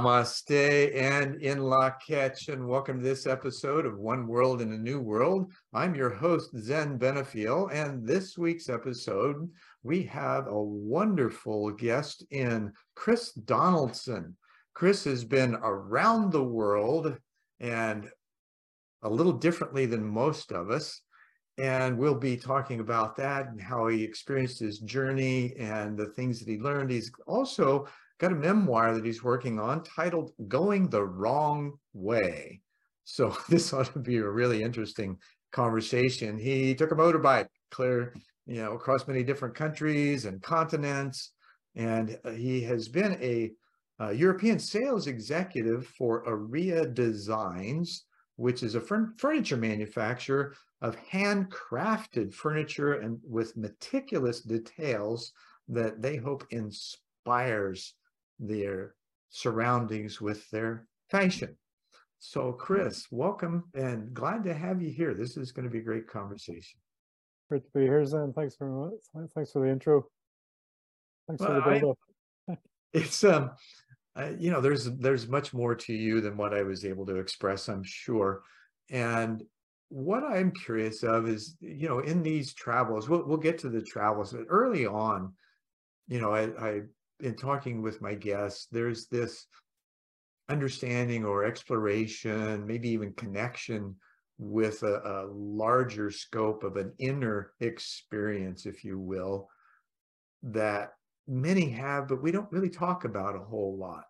Namaste and in Lak'ech, and welcome to this episode of One World in a New World. I'm your host, Zen Benefiel, and this week's episode, we have a wonderful guest in Chris Donaldson. Chris has been around the world and a little differently than most of us. And we'll be talking about that and how he experienced his journey and the things that he learned. He's also got a memoir that he's working on titled Going the Wrong Way. So this ought to be a really interesting conversation. He took a motorbike clear, you know, across many different countries and continents. And uh, he has been a, a European sales executive for Aria Designs, which is a furniture manufacturer of handcrafted furniture and with meticulous details that they hope inspires their surroundings with their fashion. So, Chris, welcome and glad to have you here. This is going to be a great conversation. Great to be here, Zen. Thanks very much. Thanks for the intro. Thanks well, for the build up. it's um, uh, you know, there's there's much more to you than what I was able to express, I'm sure. And what I'm curious of is, you know, in these travels, we'll we'll get to the travels, but early on, you know, I, I in talking with my guests, there's this understanding or exploration, maybe even connection with a, a, larger scope of an inner experience, if you will, that many have, but we don't really talk about a whole lot.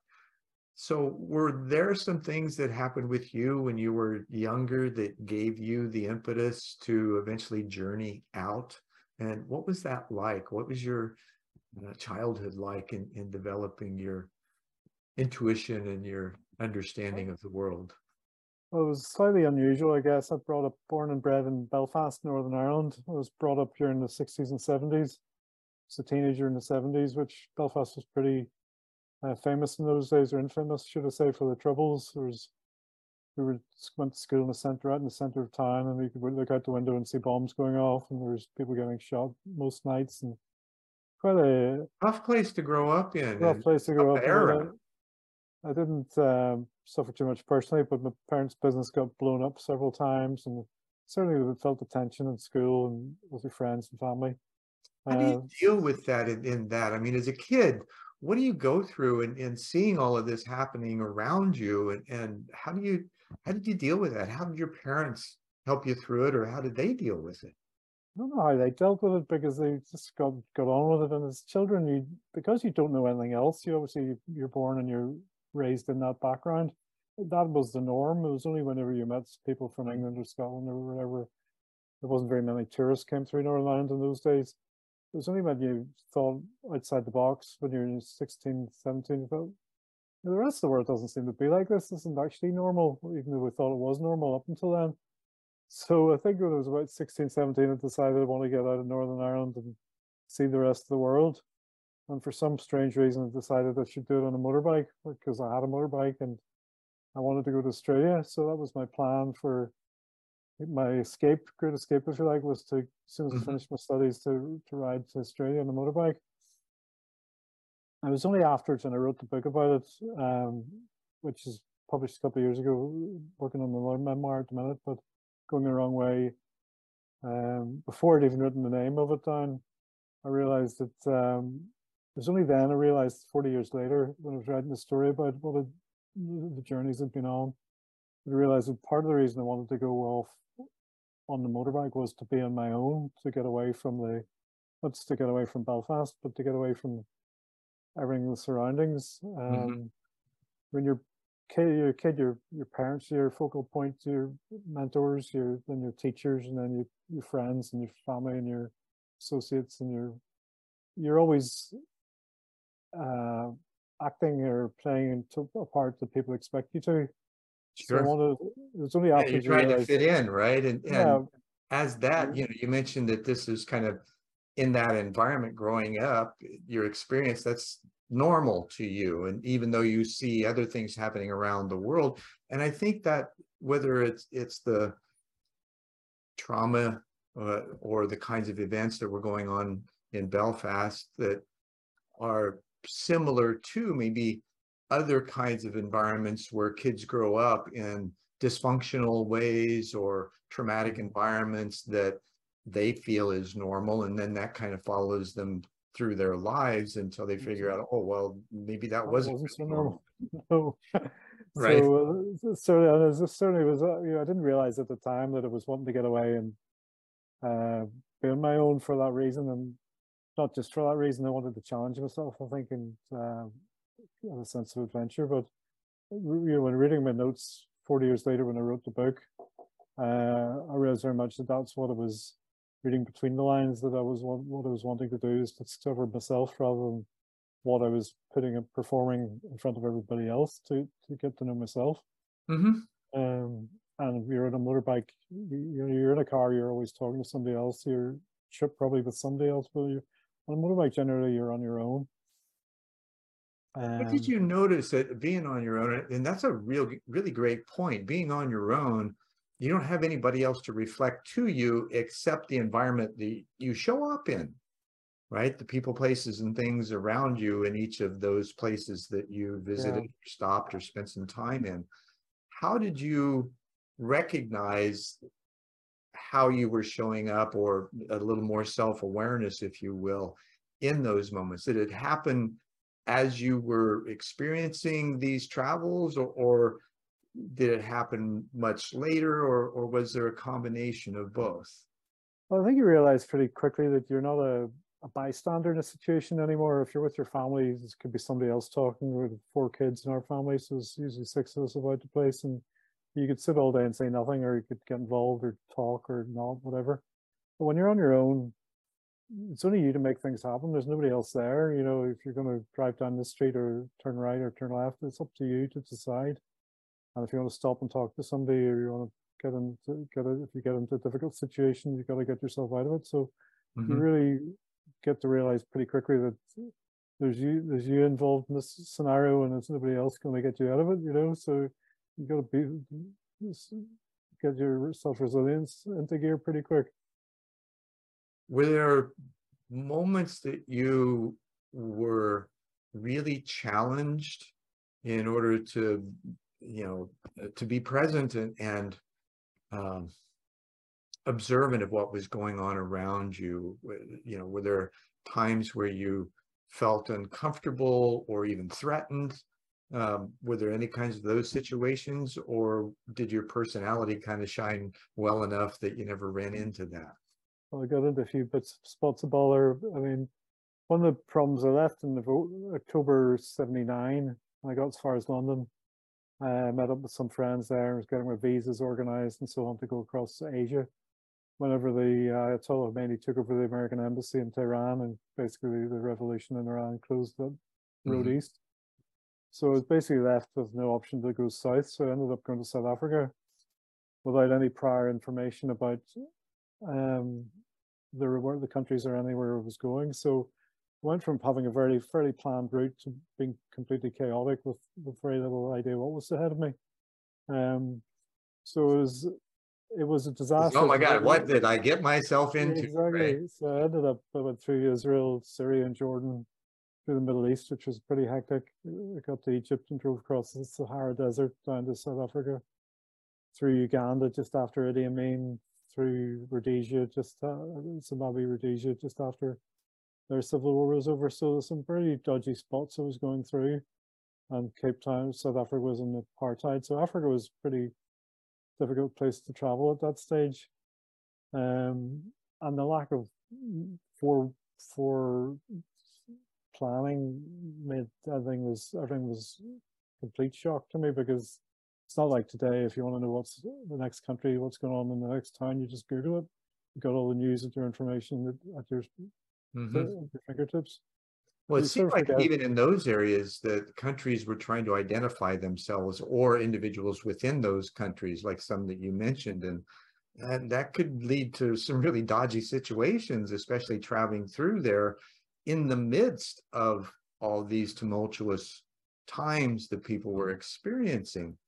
So, were there some things that happened with you when you were younger that gave you the impetus to eventually journey out? And what was that like? What was your uh, childhood like in, in developing your intuition and your understanding of the world? Well, it was slightly unusual, I guess. I brought up, born and bred in Belfast, Northern Ireland. I was brought up here in the 60s and 70s. I was a teenager in the 70s, which Belfast was pretty uh, famous in those days, or infamous, should I say, for the troubles. There was, we were, went to school in the centre, out in the centre of town, and we could look out the window and see bombs going off, and there was people getting shot most nights, and quite a tough place to grow up in. Tough place to grow up era. in. I, I didn't um, suffer too much personally, but my parents' business got blown up several times, and certainly we felt the tension in school and with your friends and family. How do you uh, deal with that in, in, that? I mean, as a kid, what do you go through in, in seeing all of this happening around you, and, and how do you how did you deal with that? How did your parents help you through it, or how did they deal with it? I don't know how they dealt with it because they just got got on with it. And as children, you because you don't know anything else, you obviously you're born and you're raised in that background. That was the norm. It was only whenever you met people from England or Scotland or wherever. There wasn't very many tourists came through Northern Ireland in those days. It was only when you thought outside the box when you're 16, 17, you thought, the rest of the world doesn't seem to be like this. This isn't actually normal, even though we thought it was normal up until then. So I think when I was about 16, 17, I decided I want to get out of Northern Ireland and see the rest of the world. And for some strange reason, I decided I should do it on a motorbike because I had a motorbike and I wanted to go to Australia. So that was my plan for my escape, great escape, if you like, was to, as soon as I mm-hmm. finished my studies, to, to ride to Australia on a motorbike. I was only afterwards and I wrote the book about it, um, which is published a couple of years ago, working on the memoir at the minute. But going the wrong way. Um, before I'd even written the name of it down, I realized that um, it was only then I realized 40 years later when I was writing the story about what the journeys had been on, I realized that part of the reason I wanted to go off on the motorbike was to be on my own, to get away from the, not just to get away from Belfast, but to get away from everything the surroundings. Mm-hmm. Um, mm-hmm. When you're kid, your kid, your your parents, your focal point, your mentors, your then your teachers, and then your your friends and your family and your associates, and your you're always uh, acting or playing a part that people expect you to. Sure. So it's only after yeah, you're trying to fit in, right? And, and yeah. as that, you know, you mentioned that this is kind of in that environment growing up, your experience. That's normal to you and even though you see other things happening around the world and i think that whether it's it's the trauma uh, or the kinds of events that were going on in belfast that are similar to maybe other kinds of environments where kids grow up in dysfunctional ways or traumatic environments that they feel is normal and then that kind of follows them through their lives until they figure out oh well maybe that That wasn't so normal. No. Right. So, uh, so it was- certainly was, uh, you know, I didn't realize at the time that it was wanting to get away and uh, be on my own for that reason, and not just for that reason. I wanted to challenge myself. I think, and uh, have a sense of adventure. But you know, when reading my notes forty years later, when I wrote the book, uh, I realized very much that that's what I was reading between the lines. That I was what I was wanting to do is to discover myself rather than what I was putting and performing in front of everybody else to to get to know myself. Mhm. Um, and if you're on a motorbike, you, you know, you're in a car, you're always talking to somebody else. You're trip probably with somebody else, but you're on a motorbike. Generally, you're on your own. What Um, did you notice that being on your own, and that's a real, really great point, being on your own, you don't have anybody else to reflect to you except the environment that you show up in, right? The people, places, and things around you in each of those places that you visited, stopped, or spent some time in. How did you recognize how you were showing up or a little more self-awareness, if you will, in those moments? Did it happen as you were experiencing these travels or, or did it happen much later or, or was there a combination of both? Well, I think you realize pretty quickly that you're not a, a bystander in a situation anymore. If you're with your family, this could be somebody else talking. With four kids in our family, so it's usually six of us about the place, and you could sit all day and say nothing, or you could get involved or talk or not, whatever. But when you're on your own, it's only you to make things happen. There's nobody else there. You know, if you're going to drive down the street or turn right or turn left, it's up to you to decide. And if you want to stop and talk to somebody, or you want to get into get it, if you get into a difficult situation, you've got to get yourself out of it. So you Mhm. really get to realize pretty quickly that there's you there's you involved in this scenario, and there's nobody else going to get you out of it. You know, so you got to be get your self resilience into gear pretty quick. Were there moments that you were really challenged in order to, you know, uh, to be present and, and um, observant of what was going on around you? You know, were there times where you felt uncomfortable or even threatened? Um, were there any kinds of those situations, or did your personality kind of shine well enough that you never ran into that? Well, I got into a few bits spots of bother. I mean, one of the problems I left in Novo- October '79. I got as far as London. I met up with some friends there. and Was getting my visas organized and so on to go across Asia. Whenever the uh, Ayatollah Khomeini took over the American embassy in Tehran, and basically the revolution in Iran closed the road Mhm. east. So I was basically left with no option to go south. So I ended up going to South Africa without any prior information about um, the the countries or anywhere I was going. So went from having a very fairly planned route to being completely chaotic with, with very little idea what was ahead of me. Um, so it was it was a disaster. Oh my God, what did I get myself into? Exactly. right? So I ended up I went through Israel, Syria, and Jordan, through the Middle East, which was pretty hectic. I got to Egypt and drove across the Sahara Desert down to South Africa, through Uganda just after Idi Amin, through Rhodesia, just uh, Zimbabwe, Rhodesia, just after their civil war was over. So there's some pretty dodgy spots I was going through. And Cape Town, South Africa was in apartheid. So Africa was pretty difficult place to travel at that stage. Um, and the lack of for for planning made everything was everything was complete shock to me because it's not like today if you want to know what's the next country what's going on in the next town you just google it you got all the news at your information at, at your, Mhm. your fingertips Well, it seemed like forget- even in those areas that countries were trying to identify themselves or individuals within those countries, like some that you mentioned, and and that could lead to some really dodgy situations, especially traveling through there in the midst of all these tumultuous times that people were experiencing.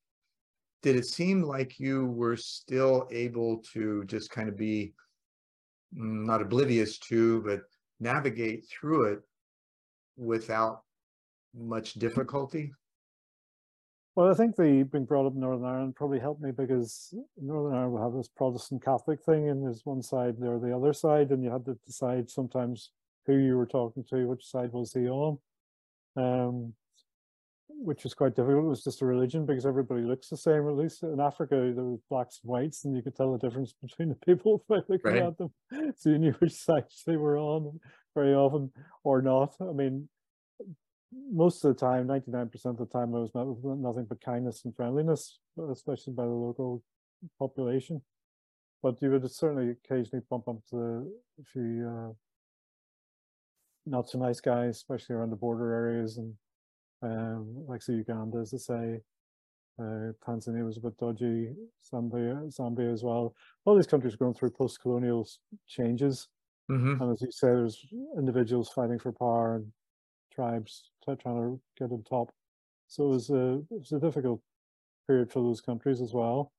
Did it seem like you were still able to just kind of be mm, not oblivious to, but navigate through it without much difficulty? Well, I think the being brought up in Northern Ireland probably helped me because Northern Ireland will have this Protestant Catholic thing, and there's one side there, the other side, and you had to decide sometimes who you were talking to, which side was he on, um, which was quite difficult. It was just a religion because everybody looks the same. At least in Africa, there was blacks and whites, and you could tell the difference between the people by looking Right. at them. So you knew which side they were on very often or not. I mean, most of the time, 99% of the time, I was met with nothing but kindness and friendliness, especially by the local population. But you would certainly occasionally bump up to a few uh, not so nice guys, especially around the border areas and um, like say Uganda, as I say. Uh, Tanzania was a bit dodgy, Zambia, Zambia as well. All these countries are going through post-colonial changes, Mhm. and as you say, there's individuals fighting for power and tribes try- trying to get on top. So it was a it was a difficult period for those countries as well.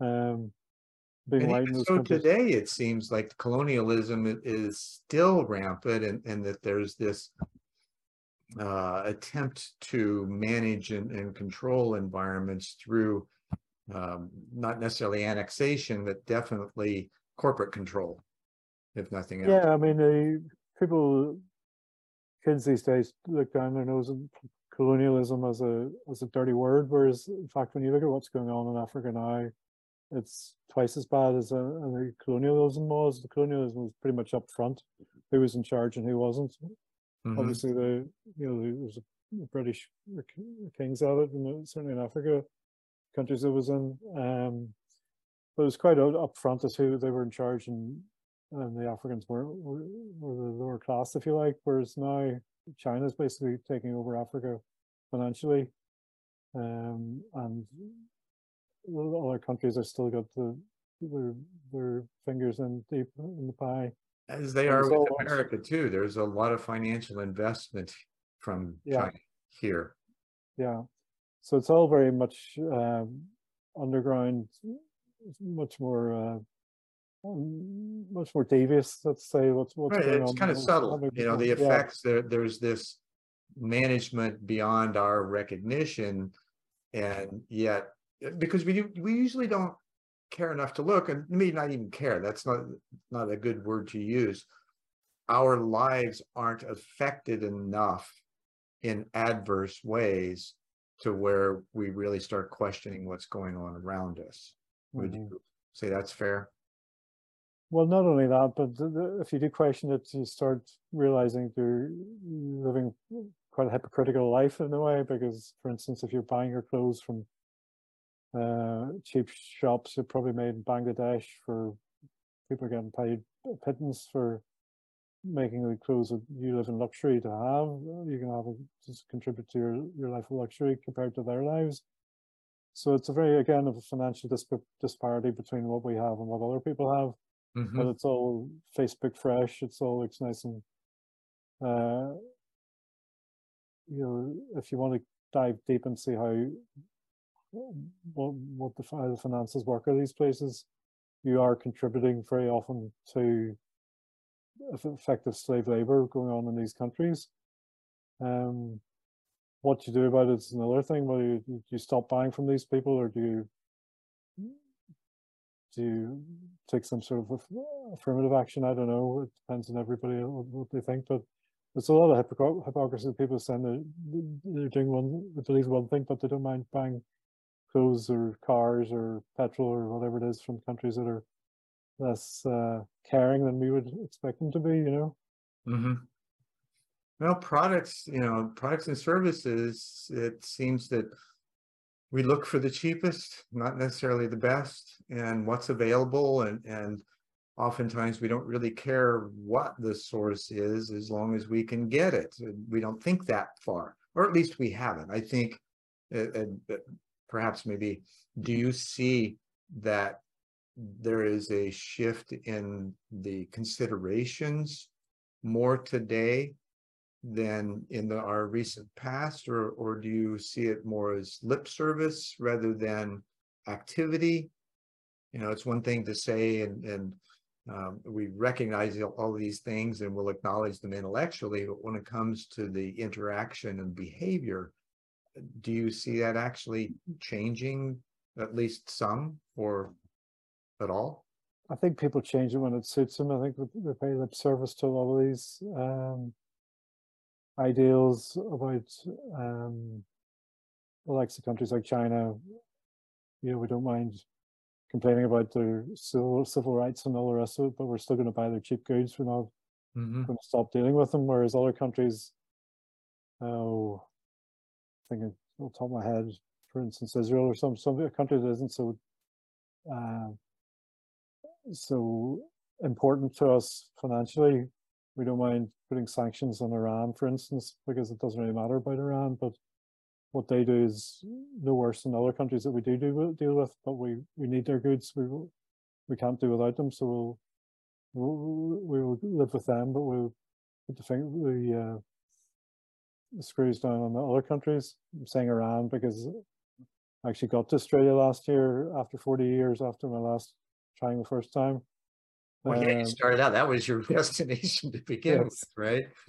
Um, being white in even those so countries. today, it seems like colonialism is still rampant and, and that there's this uh, attempt to manage and, and control environments through um, not necessarily annexation, but definitely corporate control, if nothing else. Yeah, I mean, uh, people, kids these days look down their nose at colonialism as a as a dirty word, whereas in fact, when you look at what's going on in Africa now, it's twice as bad as uh, the colonialism was. The colonialism was pretty much up front, who was in charge and who wasn't. Mhm. Obviously, the you know there was a British kings of it, and certainly in Africa, countries it was in. Um, but it was quite out up front as who they were in charge, and and the Africans were were, were the lower class, if you like. Whereas now China's basically taking over Africa financially, um, and other countries have still got the their their fingers in deep in the pie. As they are with America too. There's a lot of financial investment from Yeah. China here. Yeah. So it's all very much um, underground, much more, uh, um, much more devious. Let's say what's what's Right, going it's on. kind of subtle, you know, the. Yeah, effects, there, there's this management beyond our recognition. And yet, uh, because we do, we usually don't care enough to look, and maybe not even care, that's not, not a good word to use. Our lives aren't affected enough in adverse ways to where we really start questioning what's going on around us. Would mhm. you say that's fair? Well, not only that, but the, the, if you do question it, you start realizing you're living quite a hypocritical life in a way. Because, for instance, if you're buying your clothes from uh, cheap shops, they're probably made in Bangladesh for people getting paid a pittance for making the clothes that you live in luxury to have. You can have it just contribute to your, your life of luxury compared to their lives. So it's a very again of a financial disp- disparity between what we have and what other people have Mhm. but it's all Facebook fresh. It's all looks nice and uh, you know, if you want to dive deep and see how what what the, the finances work at these places, you are contributing very often to effective slave labor going on in these countries. Um, what you do about it is another thing. Whether you, you stop buying from these people or do you do you take some sort of affirmative action? I don't know. It depends on everybody what, they think, but there's a lot of hypocr- hypocrisy. People saying they're, they're doing one, they believe one thing, but they don't mind buying clothes or cars or petrol or whatever it is from countries that are less uh, caring than we would expect them to be. You know. hmm Well, products, you know, products and services, it seems that we look for the cheapest, not necessarily the best, and what's available, and and oftentimes we don't really care what the source is as long as we can get it. We don't think that far, or at least we haven't. I think, uh, uh, uh, perhaps maybe, do you see that there is a shift in the considerations more today than in the, our recent past, or, or do you see it more as lip service rather than activity? You know, it's one thing to say and, and um, we recognize all- all these things and we'll acknowledge them intellectually, but when it comes to the interaction and behavior, do you see that actually changing at least some or at all? I think people change it when it suits them. I think they pay lip service to a lot of these um, ideals about um, the likes of countries like China. You know, we don't mind complaining about their civil civil rights and all the rest of it, but we're still going to buy their cheap goods. We're not Mm-hmm. going to stop dealing with them. Whereas other countries, oh, thinking the top of my head, for instance, Israel or some some country that isn't so uh, so important to us financially, we don't mind putting sanctions on Iran, for instance, because it doesn't really matter about Iran. But what they do is no worse than other countries that we do, do deal with. But we we need their goods. We we can't do without them. So we'll we will live with them, but we'll put the thing the, uh, screws down on the other countries. I'm saying Iran because I actually got to Australia last year after 40 years after my last trying the first time. Well, yeah, you started out, that was your destination to begin with, right?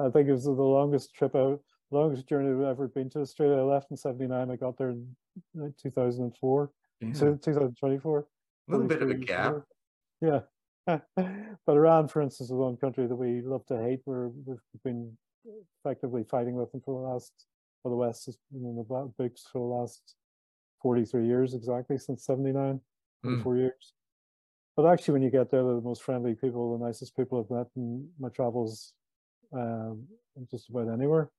I think it was the longest trip out, longest journey I've ever been to Australia. I left in '79. I got there in uh, 2004, Yeah, so 2024. A little bit of a gap. Yeah. but Iran, for instance, is one country that we love to hate. We're, we've been effectively fighting with them for the last, for the West has been in the books for the last 43 years exactly, since 79, Mm. 44 years. But actually, when you get there, they're the most friendly people, the nicest people I've met in my travels, um, just about anywhere.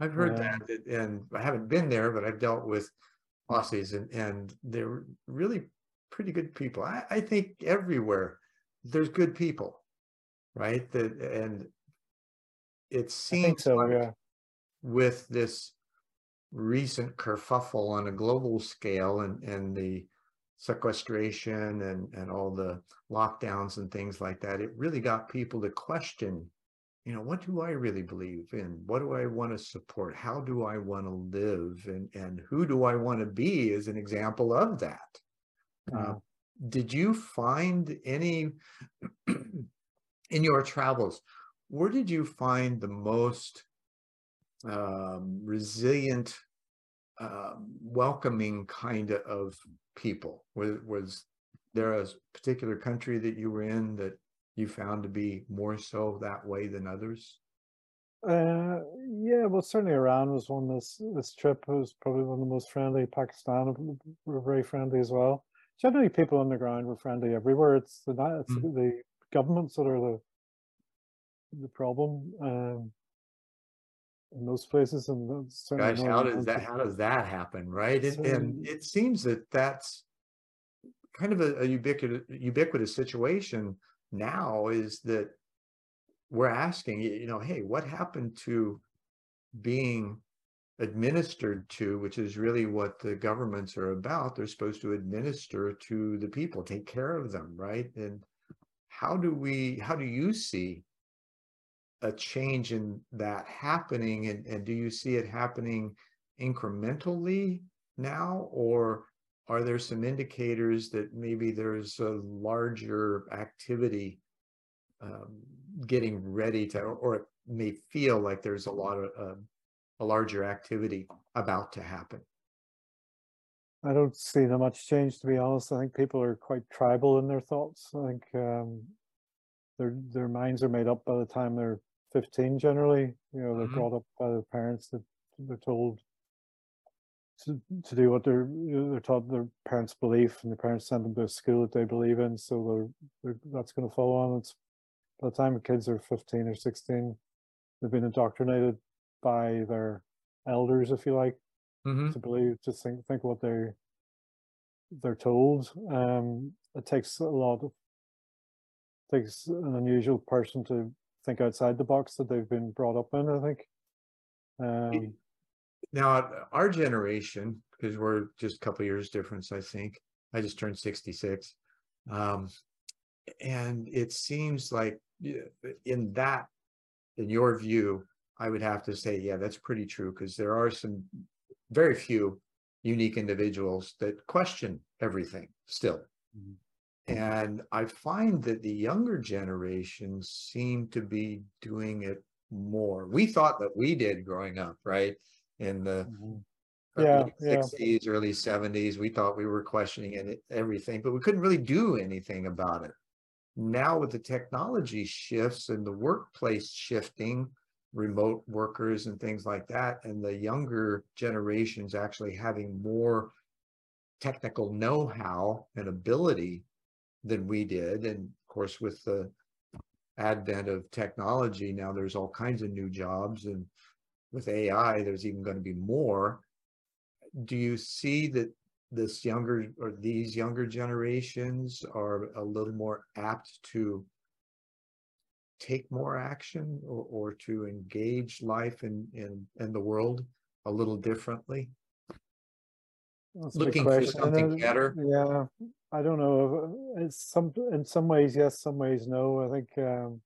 I've heard Yeah. that, and I haven't been there, but I've dealt with Aussies and, and they're really pretty good people. I, I think everywhere there's good people, right? That, and it seems so, like yeah. with this recent kerfuffle on a global scale and, and the sequestration and, and all the lockdowns and things like that, it really got people to question, you know, what do I really believe in? What do I want to support? How do I want to live? And, and who do I want to be as an example of that? Uh, did you find any in your travels where did you find the most um, resilient um, welcoming kind of people was, was there a particular country that you were in that you found to be more so that way than others Uh, yeah, well, certainly Iran was one this this trip was probably one of the most friendly. Pakistan were very friendly as well. Generally, people on the ground were friendly everywhere. It's the it's Mhm. the governments that are the the problem um, in those places, and gosh how does that how does that happen right? And, and it seems that that's kind of a, a ubiquitous ubiquitous situation now is that we're asking you know hey what happened to being administered to which is really what the governments are about? They're supposed to administer to the people take care of them right? And how do we how do you see a change in that happening and, and do you see it happening incrementally now or are there some indicators that maybe there's a larger activity um, getting ready to or, or it may feel like there's a lot of uh, a larger activity about to happen I don't see that much change, to be honest. I think people are quite tribal in their thoughts. I think um, their their minds are made up by the time they're 15 generally. You know, they're Mhm. brought up by their parents that they're told to, to do what they're they're taught their parents' belief, and the parents send them to a school that they believe in. So they're, they're that's going to follow on. It's by the time the kids are 15 or 16, they've been indoctrinated by their elders, if you like Mhm. to believe to think think what they're they're told um it takes a lot of takes an unusual person to think outside the box that they've been brought up in i think. Um now our generation because we're just a couple years difference i think. I just turned 66 um and it seems like in that in your view i would have to say yeah that's pretty true because there are some very few unique individuals that question everything still. Mhm. And i find that the younger generations seem to be doing it more we thought that we did growing up right in the Mhm. Yeah, late yeah. sixties, early seventies. We thought we were questioning it, everything, but we couldn't really do anything about it. Now with the technology shifts and the workplace shifting, remote workers and things like that, and the younger generations actually having more technical know-how and ability than we did. And of course, with the advent of technology, now there's all kinds of new jobs and with AI, there's even going to be more. Do you see that this younger or these younger generations are a little more apt to take more action or, or to engage life in, in, in the world a little differently? That's Looking for something Uh, better? Yeah, I don't know. uh, It's some in some ways yes, some ways no. I think um,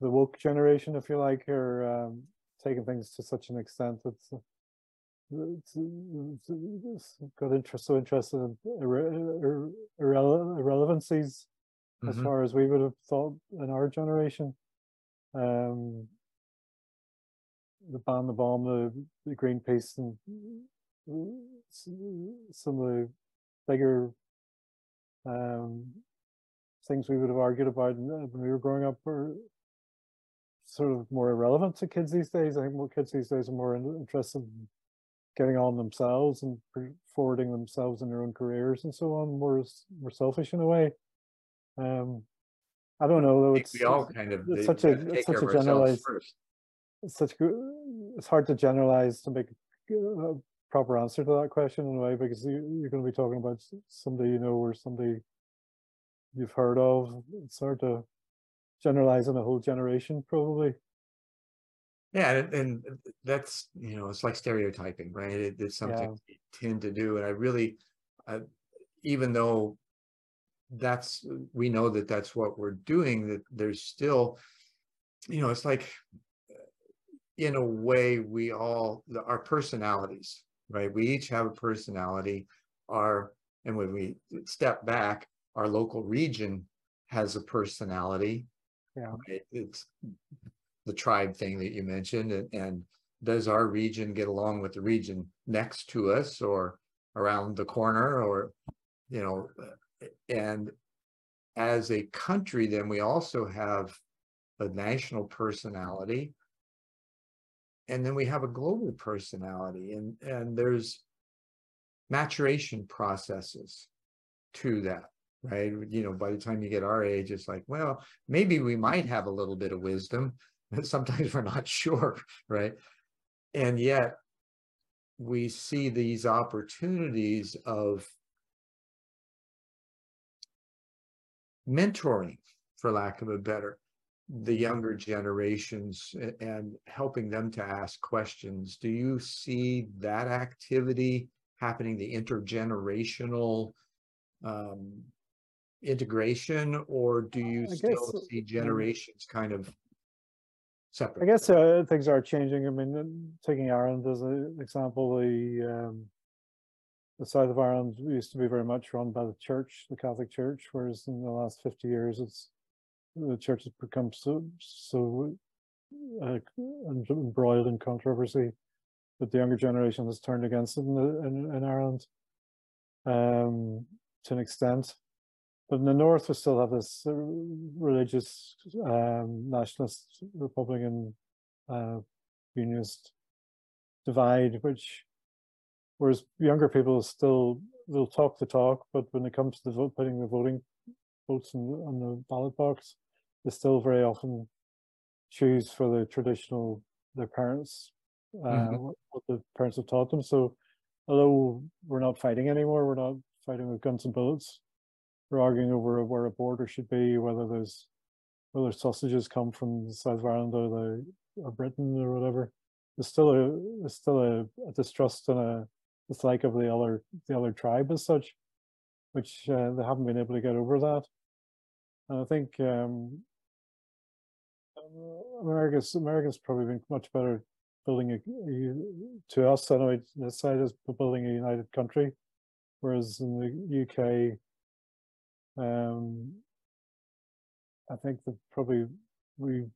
the woke generation, if you like, are um, taking things to such an extent that it's, uh, it's, it's got interest so interested in irre- irre- irrele- irrelevancies as Mhm. far as we would have thought in our generation. Um, the ban the bomb, the, the Greenpeace, and uh, some of the bigger um, things we would have argued about uh, when we were growing up are sort of more irrelevant to kids these days. I think more kids these days are more interested in getting on themselves and forwarding themselves in their own careers and so on. More more selfish in a way. Um, I don't know though. It's we all kind of it's such a- it's such a generalized- first. it's such good. It's hard to generalize to make a proper answer to that question in a way because you, you're going to be talking about somebody you know or somebody you've heard of. It's hard to generalize on a whole generation, probably. Yeah, and, and that's, you know, it's like stereotyping, right? It, it's something Yeah. we tend to do. And I really, uh, even though that's, we know that that's what we're doing, that there's still, you know, it's like, uh, in a way, we all, our personalities, right? We each have a personality, our, and when we step back, our local region has a personality. Yeah. right? It's the tribe thing that you mentioned, and, and does our region get along with the region next to us or around the corner or, you know, and as a country, then we also have a national personality. And then we have a global personality and, and there's maturation processes to that, right? You know, by the time you get our age, it's like, well, maybe we might have a little bit of wisdom. but Sometimes we're not sure, right? And yet we see these opportunities of mentoring, for lack of a better, the younger generations and helping them to ask questions. Do you see that activity happening, the intergenerational um, integration, or do you I still guess, see um, generations kind of separate? I guess uh, things are changing. I mean, uh, taking Ireland as an example, the um, the south of Ireland used to be very much run by the church, the Catholic Church, whereas in the last fifty years, it's the church has become so so uh, embroiled in controversy that the younger generation has turned against it in, the, in, in Ireland um, to an extent. But in the north, we still have this uh, religious um, nationalist Republican uh, unionist divide, which whereas younger people still will talk the talk, but when it comes to the vote, putting the voting votes on the ballot box, they still very often choose for the traditional their parents, uh, Mhm. what, what the parents have taught them. So, although we're not fighting anymore, we're not fighting with guns and bullets. We're arguing over where a border should be, whether there's whether sausages come from the south of Ireland or the or Britain or whatever. There's still a there's still a, a distrust and a dislike of the other the other tribe as such, which uh, they haven't been able to get over that. And I think um, America's America's probably been much better building a, to us anyway. This side is building a united country, whereas in the UK, um, I think that probably we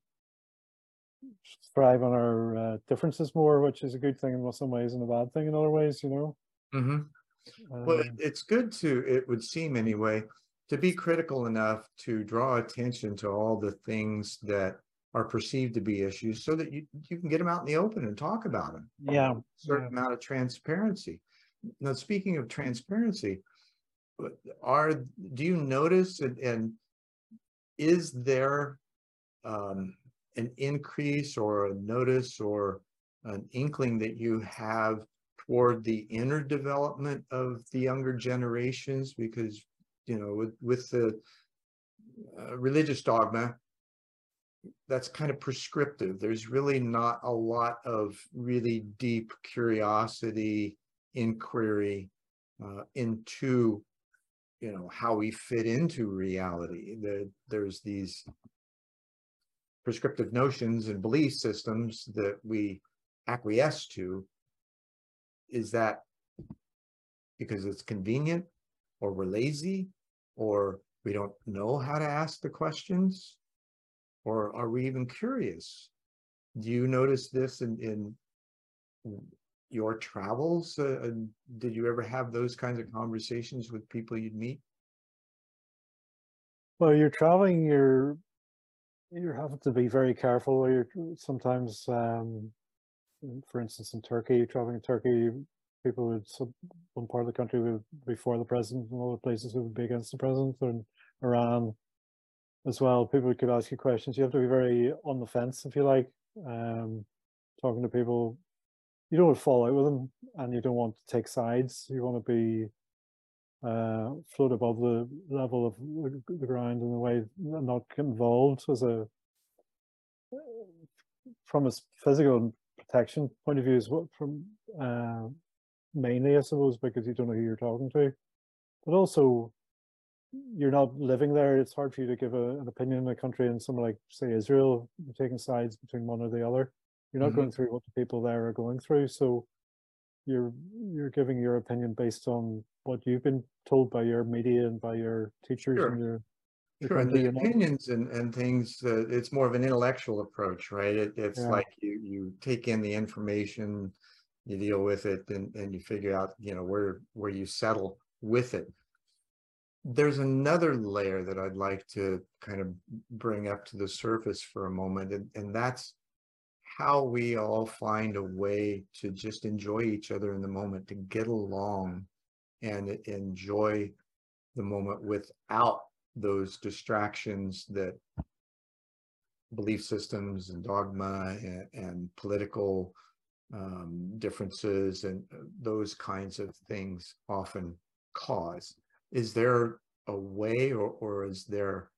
thrive on our uh, differences more, which is a good thing in some ways and a bad thing in other ways, you know. hmm Well, Um, it's good to, it would seem anyway, to be critical enough to draw attention to all the things that are perceived to be issues so that you, you can get them out in the open and talk about them. yeah, Certain amount of transparency. Now, speaking of transparency, but are, do you notice and, and is there um, an increase or a notice or an inkling that you have toward the inner development of the younger generations? Because, you know, with, with the uh, religious dogma, that's kind of prescriptive. There's really not a lot of really deep curiosity, inquiry uh, into, you know, how we fit into reality. There, there's these prescriptive notions and belief systems that we acquiesce to. Is that because it's convenient or we're lazy or we don't know how to ask the questions? Or are we even curious? Do you notice this in, in your travels? Uh, did you ever have those kinds of conversations with people you'd meet? well, you're traveling, you're you're having to be very careful. You're sometimes, um, for instance, in Turkey, you're traveling in Turkey, people would one part of the country would be for the president, and other places would be against the president, and Iran as well. People could ask you questions. You have to be very on the fence, if you like, um, talking to people. You don't want to fall out with them, and you don't want to take sides. You want to be uh, float above the level of the, ground in a way, not involved as a from a physical protection point of view, is what from uh, mainly, I suppose, because you don't know who you're talking to, but also you're not living there. It's hard for you to give a, an opinion in a country And somewhere like, say, Israel, you're taking sides between one or the other. You're not Mhm. going through what the people there are going through, so you're you're giving your opinion based on what you've been told by your media and by your teachers Sure. and your, your Sure, and the opinions and, and things, uh, it's more of an intellectual approach, right? It, it's Yeah. like you, you take in the information, you deal with it and, and you figure out, you know, where, where you settle with it. There's another layer that I'd like to kind of bring up to the surface for a moment, and, and that's how we all find a way to just enjoy each other in the moment, to get along and enjoy the moment without those distractions that belief systems and dogma and, and political um, differences and uh, those kinds of things often cause. Is there a way or, or is there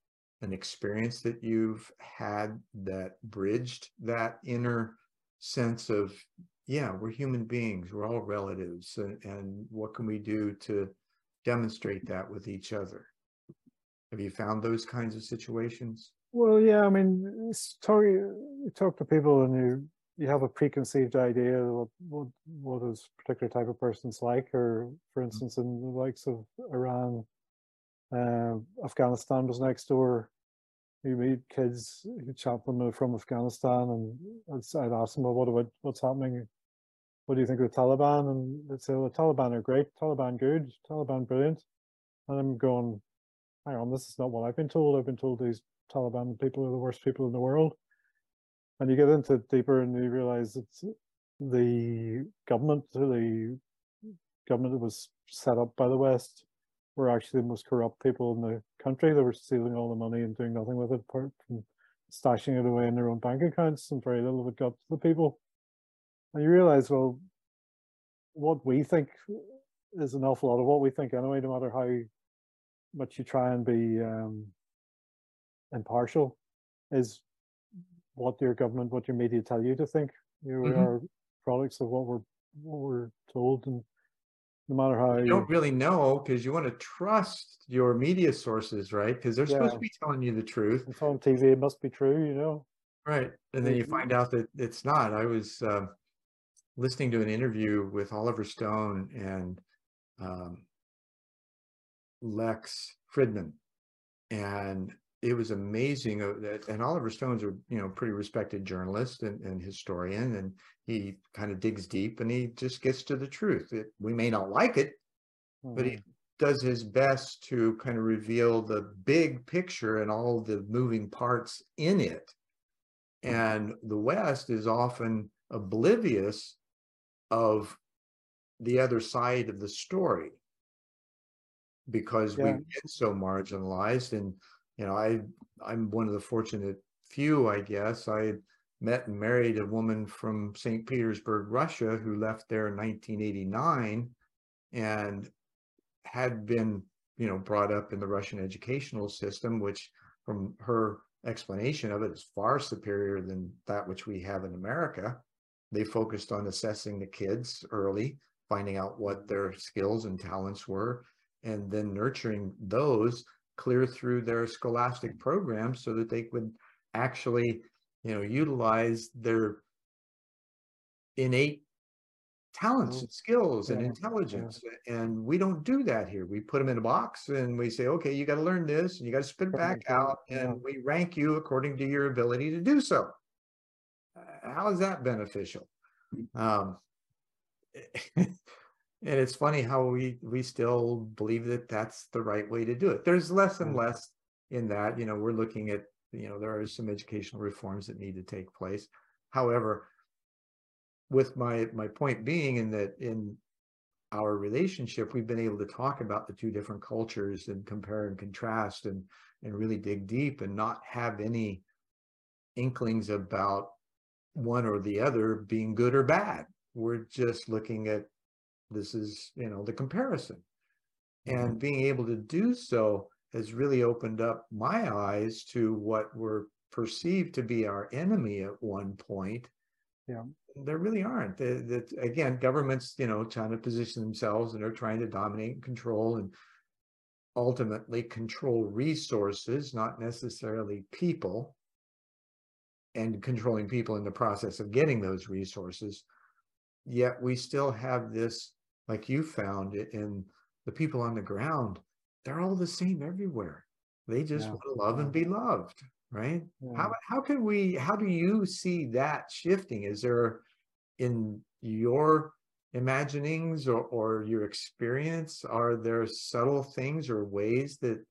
an experience that you've had that bridged that inner sense of, yeah, we're human beings, we're all relatives, and, and what can we do to demonstrate that with each other? Have you found those kinds of situations? Well, yeah, I mean, talk, you talk to people and you you have a preconceived idea of what what what is particular type of person's like, or for instance, in the likes of Iran, uh, Afghanistan was next door. You meet kids who chat them are from Afghanistan, and I'd ask them, well, what about what's happening? What do you think of the Taliban? And they'd say, well, the Taliban are great, Taliban good, Taliban brilliant. And I'm going, hang on, this is not what I've been told. I've been told these Taliban people are the worst people in the world. And you get into deeper and you realize it's the government, the government that was set up by the West were actually the most corrupt people in the country. They were stealing all the money and doing nothing with it apart from stashing it away in their own bank accounts and very little of it got to the people. And you realize, well, what we think is an awful lot of what we think anyway, no matter how much you try and be um, impartial, is what your government, what your media tell you to think. You know, we Mhm. are products of what we're what we're told, and no matter how You don't really know because you want to trust your media sources, right? Because they're supposed to be telling you the truth, it's on TV, it must be true, you know. right? And then you find out that it's not. I was um, listening to an interview with Oliver Stone and um, Lex Fridman, and it was amazing uh, that, and Oliver Stone's a you know pretty respected journalist and, and historian, and he kind of digs deep and he just gets to the truth. It, we may not like it, mm-hmm. but he mm-hmm. does his best to kind of reveal the big picture and all the moving parts in it. And the West is often oblivious of the other side of the story because yeah. we've been so marginalized and you know i i'm one of the fortunate few i guess. I met and married a woman from st petersburg russia who left there in 1989 and had been you know brought up in the russian educational system which from her explanation of it is far superior than that which we have in america. They focused on assessing the kids early finding out what their skills and talents were and then nurturing those clear through their scholastic programs so that they could actually you know utilize their innate talents and skills and intelligence. Yeah. and we don't do that here. We put them in a box and we say okay you got to learn this and you got to spit it back out and we rank you according to your ability to do so. Uh, how is that beneficial? Um, and it's funny how we we still believe that that's the right way to do it. There's less and mm. less in that you know we're looking at you know there are some educational reforms that need to take place. However with my my point being in that in our relationship we've been able to talk about the two different cultures and compare and contrast and and really dig deep and not have any inklings about one or the other being good or bad. We're just looking at this is, you know, the comparison. And mm-hmm. being able to do so has really opened up my eyes to what were perceived to be our enemy at one point. Yeah. There really aren't. That again, governments, you know, trying to position themselves and they're trying to dominate and control and ultimately control resources, not necessarily people, and controlling people in the process of getting those resources. Yet we still have this like you found it in the people on the ground, they're all the same everywhere. They just yeah. want to love and be loved, right? Yeah. How how can we how do you see that shifting? Is there in your imaginings or, or your experience, are there subtle things or ways that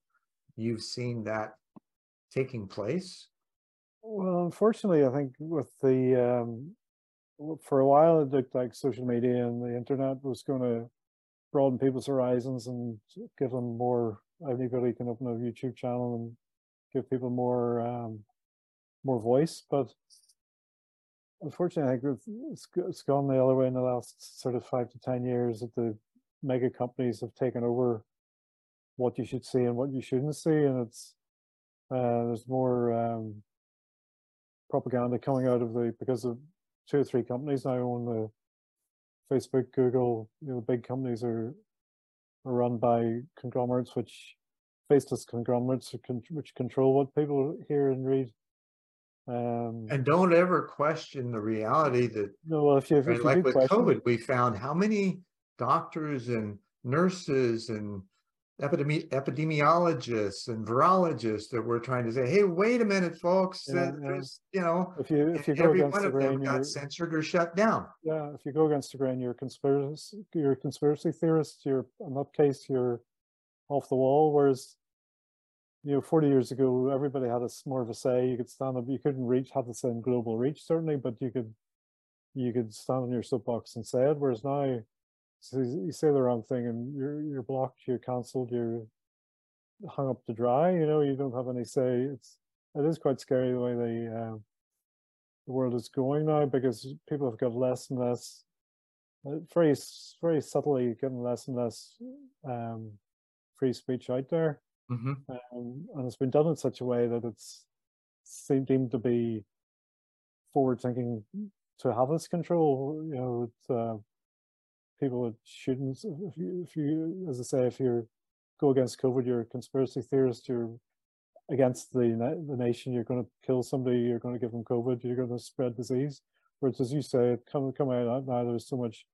you've seen that taking place? Well, unfortunately, I think with the um, for a while it looked like social media and the internet was going to broaden people's horizons and give them more anybody can open a youtube channel and give people more um, more voice but unfortunately i think it's, it's gone the other way in the last sort of five to ten years that the mega companies have taken over what you should see and what you shouldn't see and it's uh, there's more um, propaganda coming out of the because of two or three companies now own the Facebook, Google, you know, the big companies are, are run by conglomerates which faceless conglomerates which control what people hear and read. Um, and don't ever question the reality that no, well, if you, if right, you like with question, COVID, we found how many doctors and nurses and epidemi- epidemiologists and virologists that were trying to say, "Hey, wait a minute, folks! Yeah, there's, you know, if you if you go every against one the of grain, them got censored or shut down." Yeah, if you go against the grain, you're a conspiracy, you're a conspiracy theorist. You're in that case, you're off the wall. Whereas, you know, 40 years ago, everybody had a more of a say. You could stand up. You couldn't reach have the same global reach certainly, but you could you could stand on your soapbox and say it. Whereas now, so you say the wrong thing and you're you're blocked, you're cancelled, you're hung up to dry. You know, you don't have any say. It's it is quite scary the way the uh, the world is going now because people have got less and less, uh, very very subtly getting less and less um, free speech out there, mm-hmm. um, and it's been done in such a way that it's seemed deemed to be forward thinking to have this control. You know, it's, uh, people that shouldn't. If you, if you, as I say, if you're go against COVID, you're a conspiracy theorist, you're against the, the nation, you're going to kill somebody, you're going to give them COVID, you're going to spread disease. Whereas, as you say, come, come out now, there's so much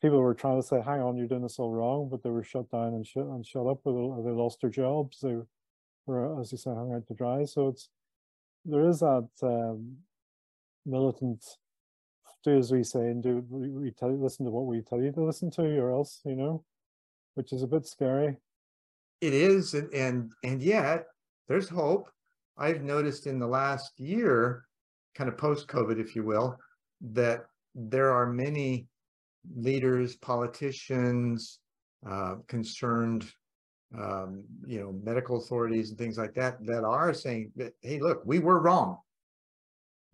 people were trying to say, hang on, you're doing this all wrong, but they were shut down and shut, and shut up, they lost their jobs. They, or as you say, hung out to dry. So it's there is that um, militant do as we say and do we, tell you listen to what we tell you to listen to, or else you know, which is a bit scary. It is, and and, and yet there's hope. I've noticed in the last year, kind of post COVID, if you will, that there are many leaders, politicians, uh, concerned, um, you know, medical authorities and things like that that are saying that, hey, look, we were wrong.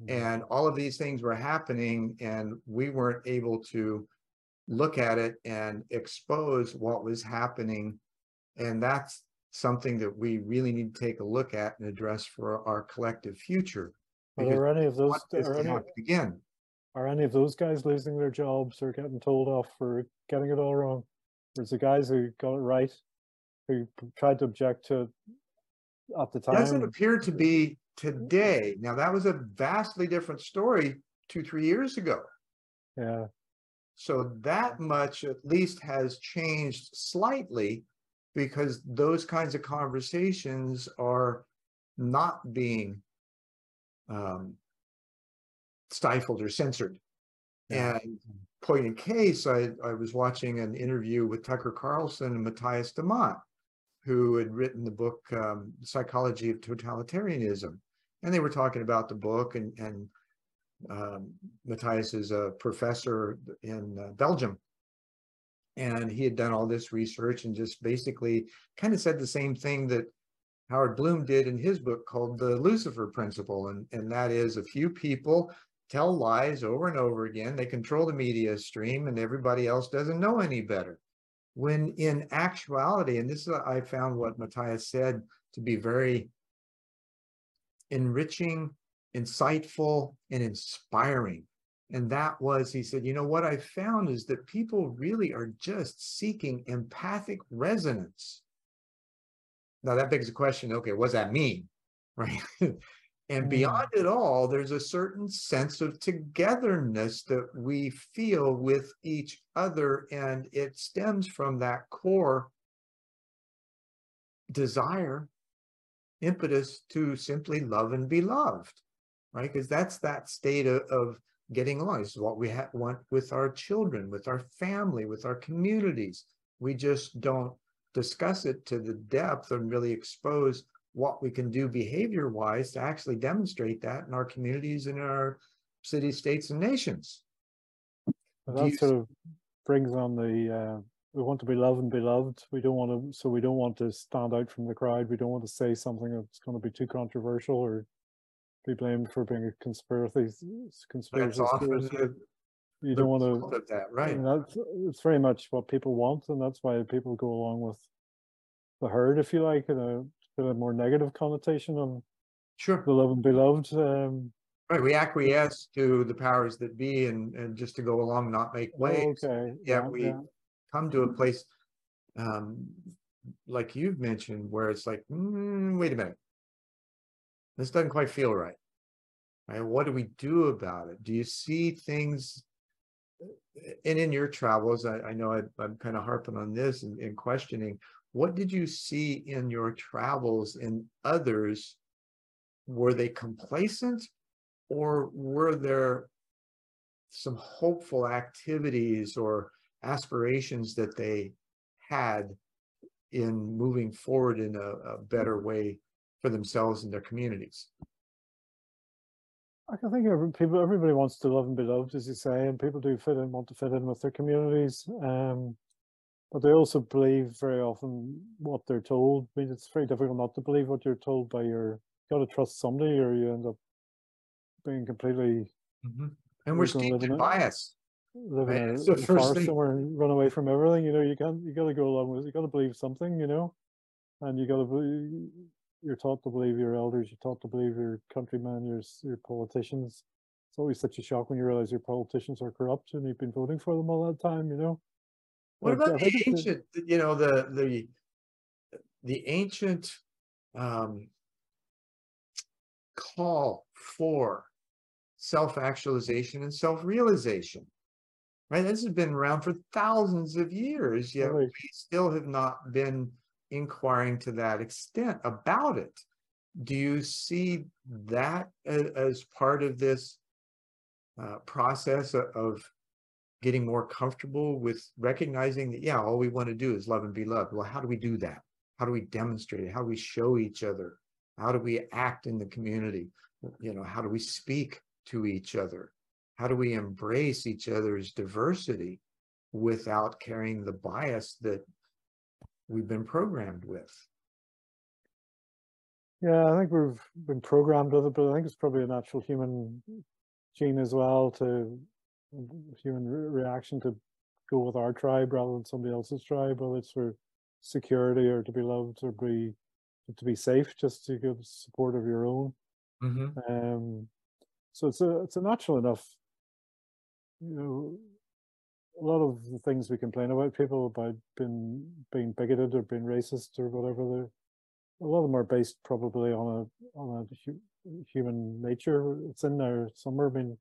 Mhm. And all of these things were happening, and we weren't able to look at it and expose what was happening. And that's something that we really need to take a look at and address for our collective future. Are any of those? Are any, again. are any of those guys losing their jobs or getting told off for getting it all wrong? There's the guys who got it right, who tried to object to at the time? It Doesn't appear to be today. Now, that was a vastly different story two, three years ago. Yeah, So that much at least has changed slightly because those kinds of conversations are not being um, stifled or censored. Yeah. And point in case, I, I was watching an interview with Tucker Carlson and Matthias Desmet, who had written the book um, Psychology of Totalitarianism. And they were talking about the book and, and um, Matthias is a professor in uh, Belgium. And he had done all this research and just basically kind of said the same thing that Howard Bloom did in his book called the Lucifer Principle. And, and that is a few people tell lies over and over again. They control the media stream and everybody else doesn't know any better. When in actuality, and this is, I found what Matthias said to be very enriching, insightful, and inspiring. And that was, he said, you know, what I found is that people really are just seeking empathic resonance. Now that begs the question, okay, what does that mean? Right. and Mm. beyond it all, there's a certain sense of togetherness that we feel with each other. And it stems from that core desire, impetus to simply love and be loved, right? Because that's that state of, of getting along. This is what we ha- want with our children, with our family, with our communities. We just don't discuss it to the depth and really expose what we can do behavior wise to actually demonstrate that in our communities and in our cities, states, and nations. you that sort of brings on the, uh, we want to be loved and beloved. We don't want to, so we don't want to stand out from the crowd. We don't want to say something that's going to be too controversial or be blamed for being a conspiracy, conspiracy the, You don't want to, that, right? And that's it's very much what people want, and that's why people go along with the herd, if you like, in a bit of more negative connotation on Sure. the love and beloved. Um, Right, we acquiesce to the powers that be and, and just to go along, not make waves. okay, Yeah, we come to a place, um, like you've mentioned, where it's like, mm, wait a minute. This doesn't quite feel right. Right, what do we do about it? Do you see things? And in your travels, I, I know I, I'm kind of harping on this and, and questioning, what did you see in your travels in others? Were they complacent or were there some hopeful activities or aspirations that they had in moving forward in a, a better way for themselves and their communities. I can think every, people, everybody wants to love and be loved, as you say, and people do fit in, want to fit in with their communities. Um, but they also believe very often what they're told. I mean, it's very difficult not to believe what you're told by your. You got to trust somebody, or you end up being completely And we're steeped in bias. Living Right, in a, it's the a first forest thing- somewhere and run away from everything. You know, you can't. You got to go along with. You got to believe something. You know, and you got to believe. You're taught to believe your elders. You're taught to believe your countrymen. Your your politicians. It's always such a shock when you realize your politicians are corrupt and you've been voting for them all that time. You know. What But about the ancient, you know, the, the, the ancient, um, call for self-actualization and self-realization? Right, this has been around for thousands of years, yet Right. we still have not been inquiring to that extent about it. Do you see that as part of this uh, process of getting more comfortable with recognizing that, yeah, all we want to do is love and be loved. Well, how do we do that? How do we demonstrate it? How do we show each other? How do we act in the community? You know, how do we speak to each other? How do we embrace each other's diversity without carrying the bias that we've been programmed with? Yeah, I think we've been programmed with it, but I think it's probably a natural human gene as well to human re reaction to go with our tribe rather than somebody else's tribe, whether it's for security or to be loved or be to be safe, just to give support of your own. Mm-hmm. Um, so it's a it's a natural enough, know, a lot of the things we complain about people about being being bigoted or being racist or whatever. A lot of them are based probably on a on a hu human nature. It's in there somewhere. I mean,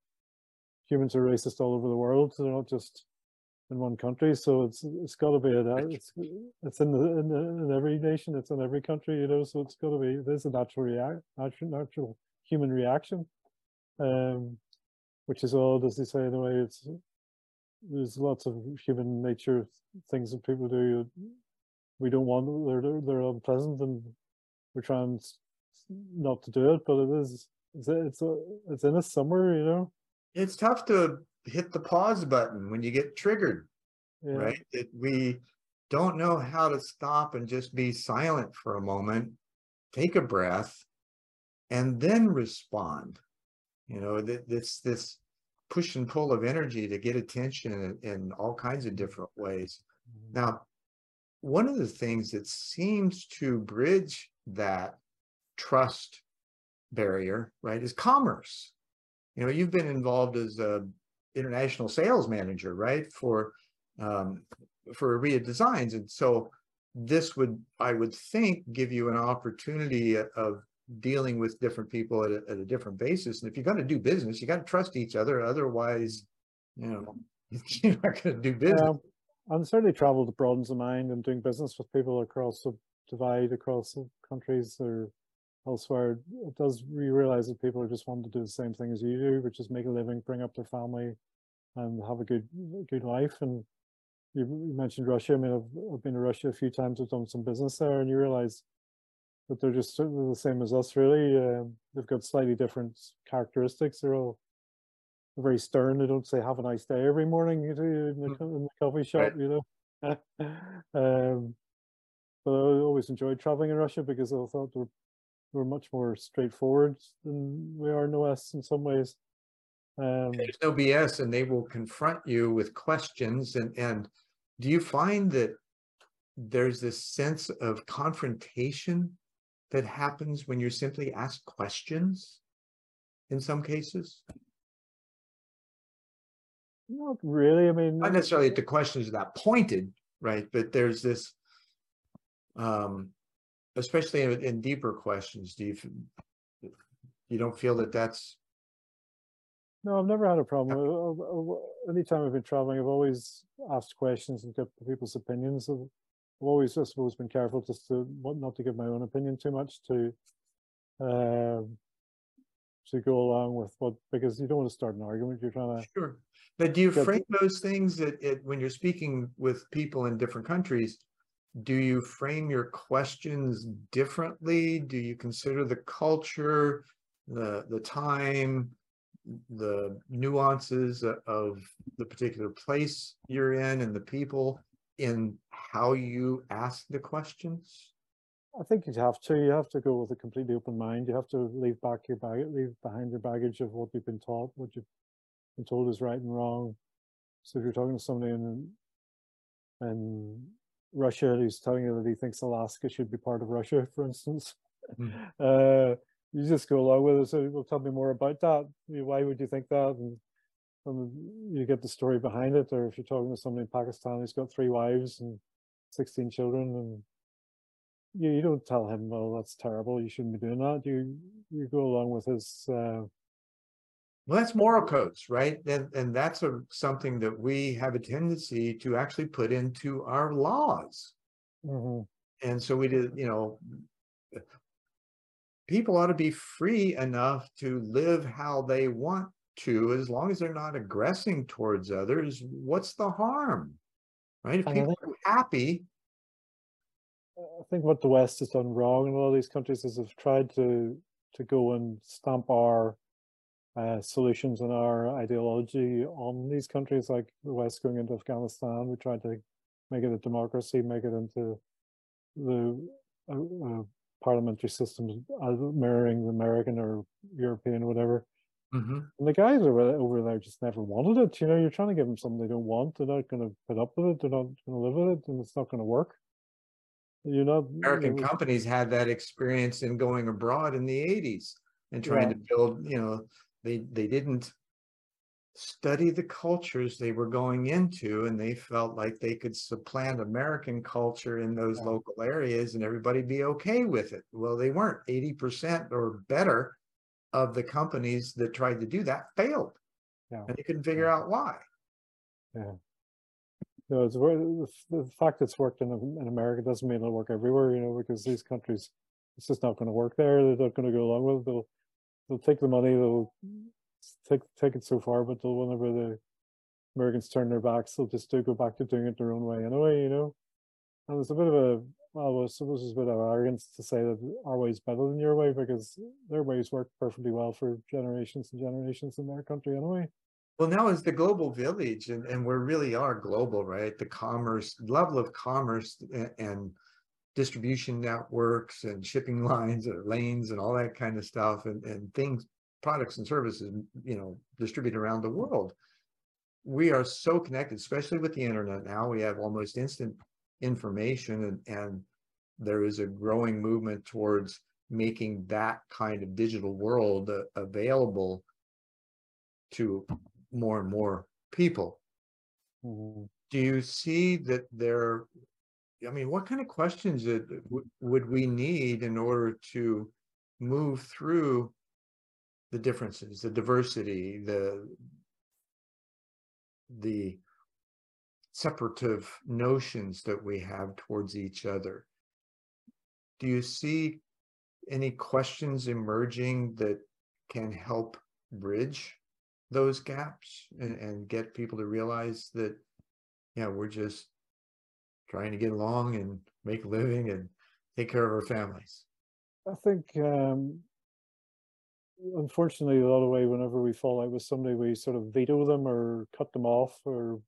humans are racist all over the world. They're not just in one country. So it's it's got to be a, it's it's in the, in the, in every nation. It's in every country. You know. So it's got to be there's a natural react natural natural human reaction, um, which is all as they say in a way. It's there's lots of human nature things that people do. We don't want they're they're, they're unpleasant and we're trying not to do it, but it is it's it's, it's in us somewhere, you know. It's tough to hit the pause button when you get triggered, Yeah. right? That we don't know how to stop and just be silent for a moment, take a breath, and then respond. You know, that this this push and pull of energy to get attention in, in all kinds of different ways. Mhm. Now, one of the things that seems to bridge that trust barrier, right, is commerce. You know, you've been involved as a international sales manager, right, for um, for Aria Designs, and so this would, I would think, give you an opportunity of dealing with different people at a, at a different basis. And if you're going to do business, you got to trust each other. Otherwise, you know, you're not going to do business. Yeah, and certainly travel broadens the mind and doing business with people across the divide, across the countries or elsewhere. It does you realize that people are just wanting to do the same thing as you do, which is make a living, bring up their family, and have a good good life. And you, you mentioned Russia. I mean, I've, I've been to Russia a few times. I've done some business there, and you realize that they're just sort of the same as us. Really, um, they've got slightly different characteristics. They're all very stern. They don't say "Have a nice day" every morning. In the, Mm. in the coffee shop, Right. you know. um, but I always enjoyed traveling in Russia because I thought we're we're much more straightforward than we are in the West in some ways. Um, there's no BS and they will confront you with questions and and do you find that there's this sense of confrontation that happens when you're simply asked questions in some cases not really. I mean, not necessarily the questions are that pointed right but there's this um especially in, in deeper questions do you you don't feel that that's No, I've never had a problem. Anytime I've been traveling, I've always asked questions and got people's opinions. I've I've always, I suppose, been careful just to what not to give my own opinion too much to um, to go along with what because you don't want to start an argument. You're trying to Sure. But do you Yeah, frame those things that it, when you're speaking with people in different countries, do you frame your questions differently? Do you consider the culture, the the time, the nuances of the particular place you're in and the people in how you ask the questions? I think you have to. You have to go with a completely open mind. You have to leave back your bag, leave behind your baggage of what you've been taught, what you've been told is right and wrong. So if you're talking to somebody in in Russia who's telling you that he thinks Alaska should be part of Russia, for instance, Mm. uh, you just go along with it. So, well, tell me more about that. Why would you think that? And, and you get the story behind it. Or if you're talking to somebody in Pakistan who's got three wives and 16 children and you, you don't tell him, well, that's terrible. You shouldn't be doing that. You you go along with his. Uh, Well, that's moral codes, right? And and that's a something that we have a tendency to actually put into our laws. mhm. and so we did, you know, people ought to be free enough to live how they want to, as long as they're not aggressing towards others. What's the harm? Right? If people happy, I think what the West has done wrong in a lot of these countries is have tried to to go and stamp our uh, solutions and our ideology on these countries, like the West going into Afghanistan. We tried to make it a democracy, make it into the uh, uh, parliamentary systems as mirroring the American or European, whatever. Mhm. And the guys over there, over there just never wanted it. You know, you're trying to give them something they don't want. They're not going to put up with it. They're not going to live with it, and it's not going to work. You know, American companies had that experience in going abroad in the 80s and trying Yeah. to build, you know, they they didn't study the cultures they were going into and they felt like they could supplant American culture in those Yeah. local areas and everybody be okay with it. Well, they weren't. 80% or better of the companies that tried to do that failed. Yeah. And they couldn't figure out why. Yeah. No, it's the, the fact it's worked in in America doesn't mean it'll work everywhere. You know, because these countries, it's just not going to work there. They're not going to go along with it. They'll they'll take the money. They'll take take it so far, but they'll whenever the Americans turn their backs, they'll just do go back to doing it their own way anyway. You know, and it's a bit of a well, I suppose it's a bit of arrogance to say that our way is better than your way because their ways work perfectly well for generations and generations in their country anyway. Well, now is the global village, and, and we really are global, right? The commerce level of commerce and, and distribution networks and shipping lines or lanes and all that kind of stuff, and, and things, products and services, you know, distributed around the world. We are so connected, especially with the internet now. We have almost instant information, and, and there is a growing movement towards making that kind of digital world uh, available to more and more people. Mhm. Do you see that there, I mean, what kind of questions that would would we need in order to move through the differences, the diversity, the the separative notions that we have towards each other? Do you see any questions emerging that can help bridge those gaps and, and get people to realize that, yeah, we're just trying to get along and make a living and take care of our families. I think, um, unfortunately, a lot of way, whenever we fall out with somebody, we sort of veto them or cut them off or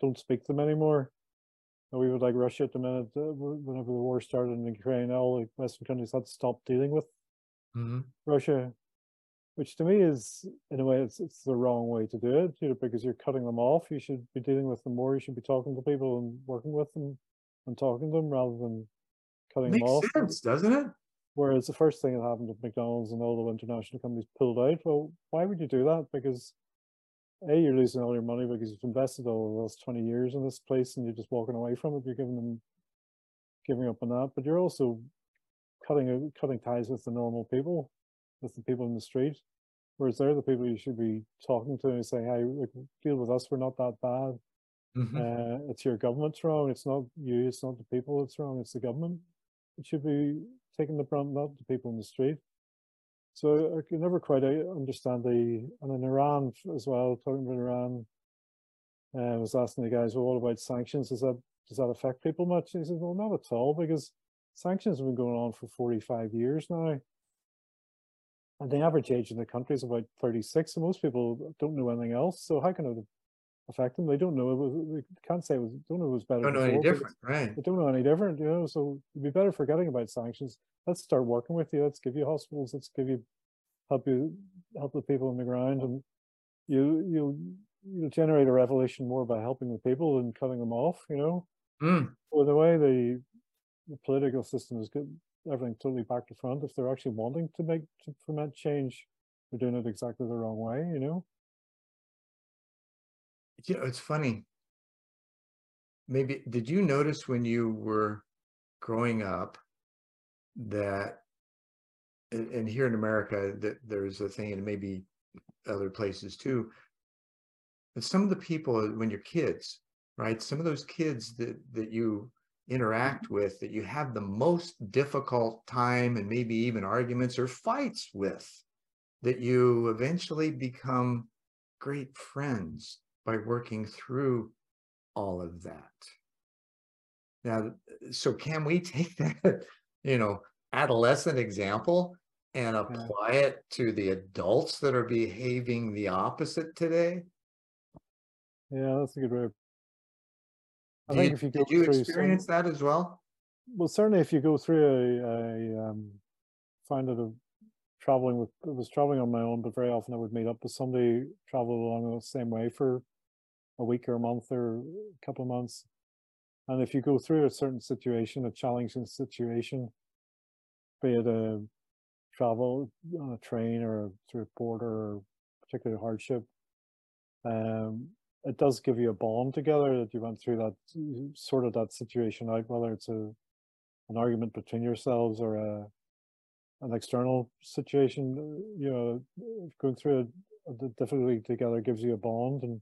don't speak to them anymore. And we would like Russia at the minute, uh, whenever the war started in Ukraine, all the Western countries had to stop dealing with Mhm. Russia, which to me is, in a way, it's, it's the wrong way to do it, you know, because you're cutting them off. You should be dealing with them more. You should be talking to people and working with them and talking to them rather than cutting them off. Makes sense, doesn't it? Whereas the first thing that happened with McDonald's and all the international companies pulled out, well, why would you do that? Because A, you're losing all your money because you've invested all last 20 years in this place and you're just walking away from it. You're giving them giving up on that. But you're also cutting cutting ties with the normal people, with the people in the street. Whereas they're the people you should be talking to and say, hey, deal with us, we're not that bad. Mhm. Uh, it's your government's wrong. It's not you. It's not the people. It's wrong. It's the government. It should be taking the brunt, not the people in the street. So I can never quite uh, understand the and in Iran as well. Talking about Iran, uh, I was asking the guys, well, what about sanctions? Does that does that affect people much? And he said, well, not at all, because sanctions have been going on for forty five years now. And the average age in the country is about 36, and most people don't know anything else. So how can affect them? They don't know. It was, they can't say it was, don't know it was better. Don't know any before because different, right? They don't know any different, you know. So it'd be better forgetting about sanctions. Let's start working with you. Let's give you hospitals. Let's give you help you help the people on the ground, and you you you'll generate a revolution more by helping the people than cutting them off. You know. Mm, Well, the way the, the political system is good, everything totally back to front. If they're actually wanting to make to foment change, they're doing it exactly the wrong way. You know. You know, it's funny. Maybe, did you notice when you were growing up that, and, here in America, that there's a thing, and maybe other places too, that some of the people, when you're kids, right? Some of those kids that that you interact with that you have the most difficult time and maybe even arguments or fights with that you eventually become great friends by working through all of that. Now, so can we take that, you know, adolescent example and apply it to the adults that are behaving the opposite today? Yeah, that's a good way. I did, think if you go did you experience some, that as well? Well, certainly if you go through a, a um, find it a traveling with I was traveling on my own, but very often I would meet up with somebody, travel along the same way for a week or a month or a couple of months. And if you go through a certain situation, a challenging situation, be it a travel on a train or through a border or particular hardship, um, it does give you a bond together that you went through that mm, sort of that situation out, whether it's a an argument between yourselves or a an external situation, uh, you know, going through a, a difficulty together gives you a bond. And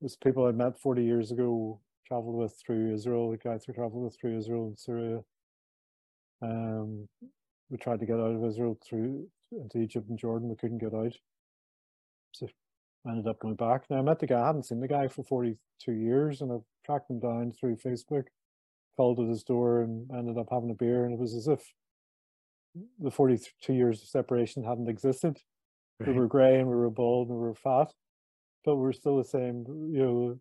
there's people I met 40 years ago, traveled with through Israel, the guys who traveled with through Israel and Syria. Um, we tried to get out of Israel through into Egypt and Jordan. We couldn't get out. So I ended up going back. Now I met the guy, I hadn't seen the guy for 42 years and I've tracked him down through Facebook, called at his door and ended up having a beer. And it was as if the 42 years of separation hadn't existed. Right. We were grey and we were bald and we were fat, but we are still the same. You know,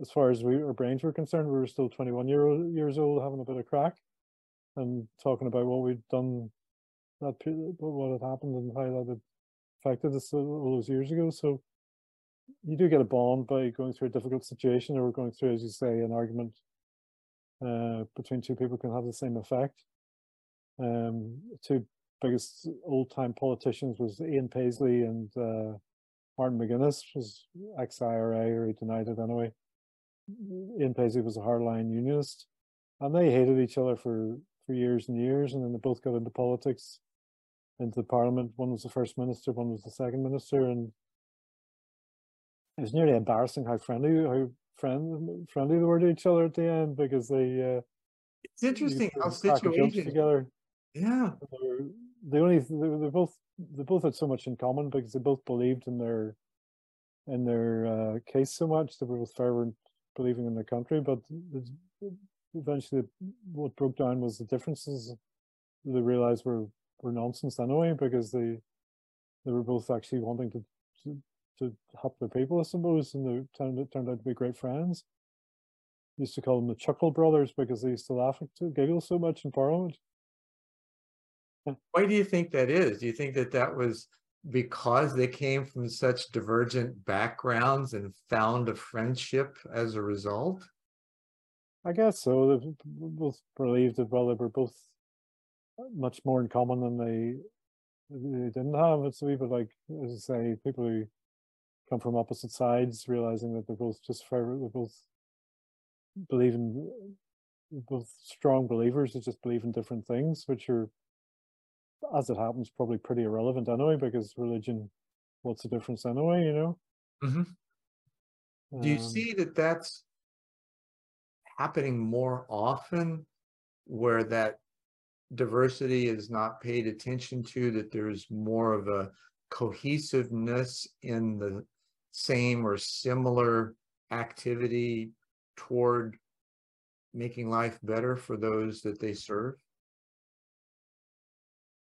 as far as we our brains were concerned, we were still 21 year years old, having a bit of crack, and talking about what we'd done, that period what had happened and how that had affected us all those years ago. So you do get a bond by going through a difficult situation or going through, as you say, an argument uh, between two people can have the same effect. Um, two biggest old time politicians was Ian Paisley and uh, Martin McGuinness was ex-IRA or he denied it anyway. Ian Paisley was a hardline unionist and they hated each other for, for years and years and then they both got into politics, into parliament. One was the first minister, one was the second minister and it was nearly embarrassing how friendly, how friend, friendly they were to each other at the end because they uh, it's interesting how situations together yeah. They only they, they both they both had so much in common because they both believed in their in their uh, case so much. They were both fervent believing in their country, but eventually what broke down was the differences they realized were were nonsense anyway because they they were both actually wanting to to, to help their people, I suppose, and they turned, turned out to be great friends. used to call them the Chuckle Brothers because they used to laugh and giggle so much in Parliament. Why do you think that is? Do you think that that was because they came from such divergent backgrounds and found a friendship as a result? I guess so. They both believed that well, they were both much more in common than they they didn't have. It's a like, as I say, people who come from opposite sides, realizing that they're both just they're both believing both strong believers that just believe in different things, which are as it happens, probably pretty irrelevant anyway, because religion, what's the difference anyway, you know? Mm-hmm. Do you um, see that that's happening more often where that diversity is not paid attention to, that there's more of a cohesiveness in the same or similar activity toward making life better for those that they serve?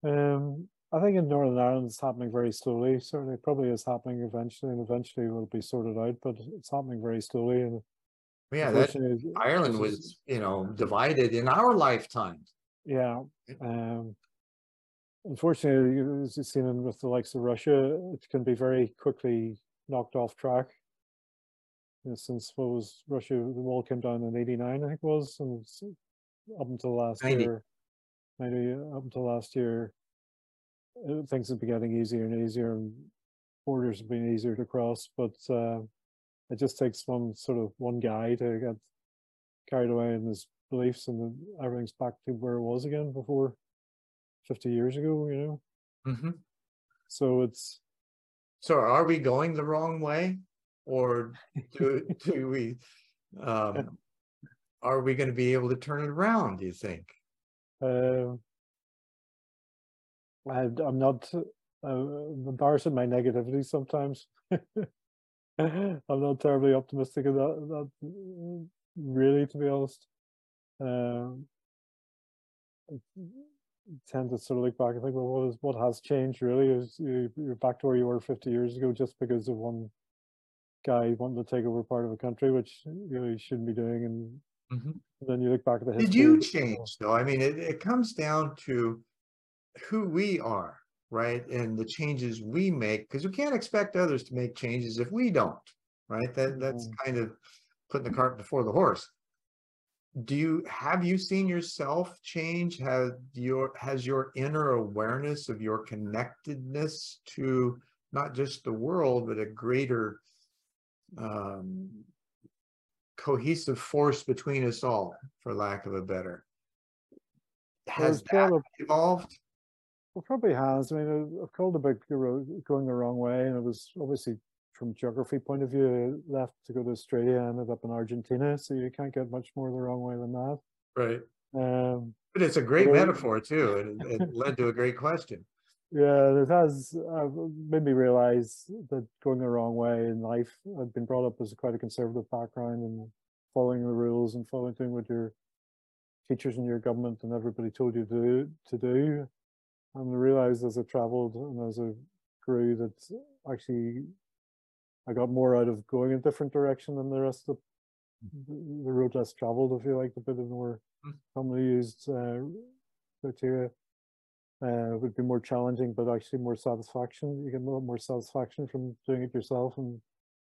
Um, I think in Northern Ireland it's happening very slowly. Certainly, probably is happening eventually, and eventually it will be sorted out. But it's happening very slowly. And yeah, that Ireland was, you know, divided in our lifetime. Yeah. Um, unfortunately, as you've seen with the likes of Russia, it can be very quickly knocked off track. You know, since what was Russia, the wall came down in '89, I think it was, and up until last 90. year, 90 up until last year, uh, things have been getting easier and easier and borders have been easier to cross, but uh, it just takes one sort of one guy to get carried away in his beliefs and everything's back to where it was again before 50 years ago, you know? Mm-hmm. So it's. So are we going the wrong way? Or do, do we, um, are we going to be able to turn it around, do you think? Um, I, I'm not uh, at my negativity sometimes. I'm not terribly optimistic about that, uh, really, to be honest. I tend to sort of look back and think, well, what is what has changed really? Is you, you're back to where you were 50 years ago just because of one guy wanting to take over part of a country, which you know shouldn't be doing, and Mhm. then you look back at the history. Did you change though? I mean, it, it comes down to who we are, right? And the changes we make, because we can't expect others to make changes if we don't, right? That that's kind of putting the cart before the horse. Do you have you seen yourself change? Have your has your inner awareness of your connectedness to not just the world, but a greater um, cohesive force between us all, for lack of a better. Has that evolved? Well, probably has. I mean, I've called about going the wrong way, and it was obviously from geography point of view, I left to go to Australia, ended up in Argentina, so you can't get much more the wrong way than that. Right. Um, But it's a great metaphor too, and it, it led to a great question. Yeah, it has uh, made me realize that going the wrong way in life. I've been brought up as quite a conservative background and following the rules and following doing what your teachers and your government and everybody told you to do, to do. And I realized as I traveled and as I grew that actually I got more out of going a different direction than the rest of the the road less traveled, if you like, a bit of more Mm. commonly used uh, criteria. Uh, would be more challenging, but actually more satisfaction. You get a lot more satisfaction from doing it yourself and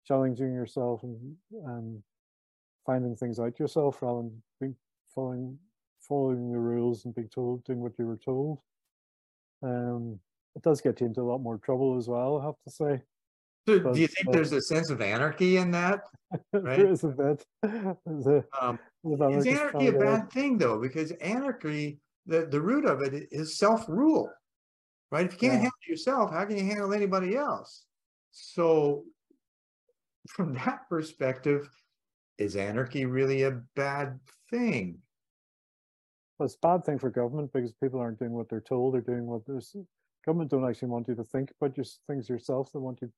challenging yourself and and finding things out yourself rather than being following following the rules and being told doing what you were told. Um, it does get you into a lot more trouble as well, I have to say. So But, do you think uh, there's a sense of anarchy in that? Right. there is a bit. There's a- Um, there's is anarchy a bad thing though? Because anarchy, the, the root of it is self-rule, right? If you can't Yeah. handle yourself, how can you handle anybody else? So from that perspective, is anarchy really a bad thing? Well, it's a bad thing for government because people aren't doing what they're told. They're doing what there's government don't actually want you to think about your s- things yourself. They want you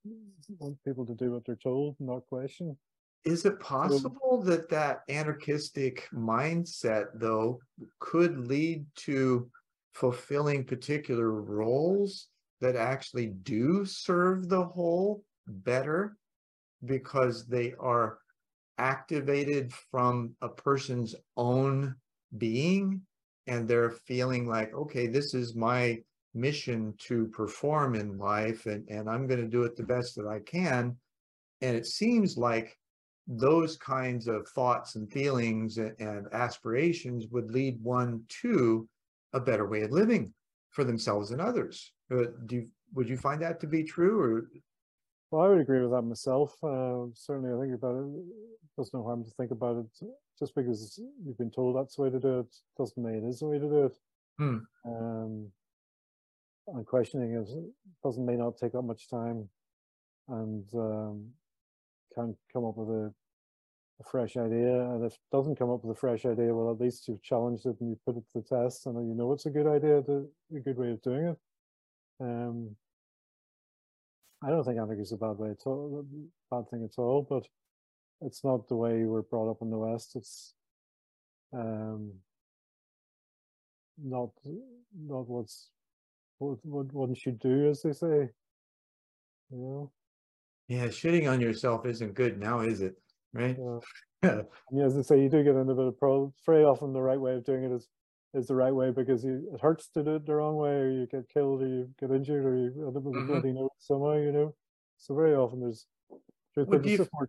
want people to do what they're told, not question. Is it possible that that anarchistic mindset, though, could lead to fulfilling particular roles that actually do serve the whole better because they are activated from a person's own being and they're feeling like, okay, this is my mission to perform in life and, and I'm going to do it the best that I can. And it seems like those kinds of thoughts and feelings and aspirations would lead one to a better way of living for themselves and others. Uh, do you, would you find that to be true or Well, I would agree with that myself. Uh, certainly, I think about it. There's no harm to think about it. Just because you've been told that's the way to do it doesn't mean it is the way to do it. Hmm. Um, and questioning it doesn't may not take that much time, and um, can come up with a, a fresh idea. And if it doesn't come up with a fresh idea, well, at least you've challenged it and you put it to the test, and you know it's a good idea, to, a good way of doing it. Um, I don't think anarchy is a bad way at all, bad thing at all, but it's not the way we're brought up in the West. It's um, not not what's what what one should do, as they say. You know, yeah, shitting on yourself isn't good now, is it? Right? Yeah. yeah, as I say, you do get into a bit of problems. Very often, the right way of doing it is is the right way because you, it hurts to do it the wrong way, or you get killed, or you get injured, or you end up with a bloody nose somehow. You know, so very often there's. there's Well, do you more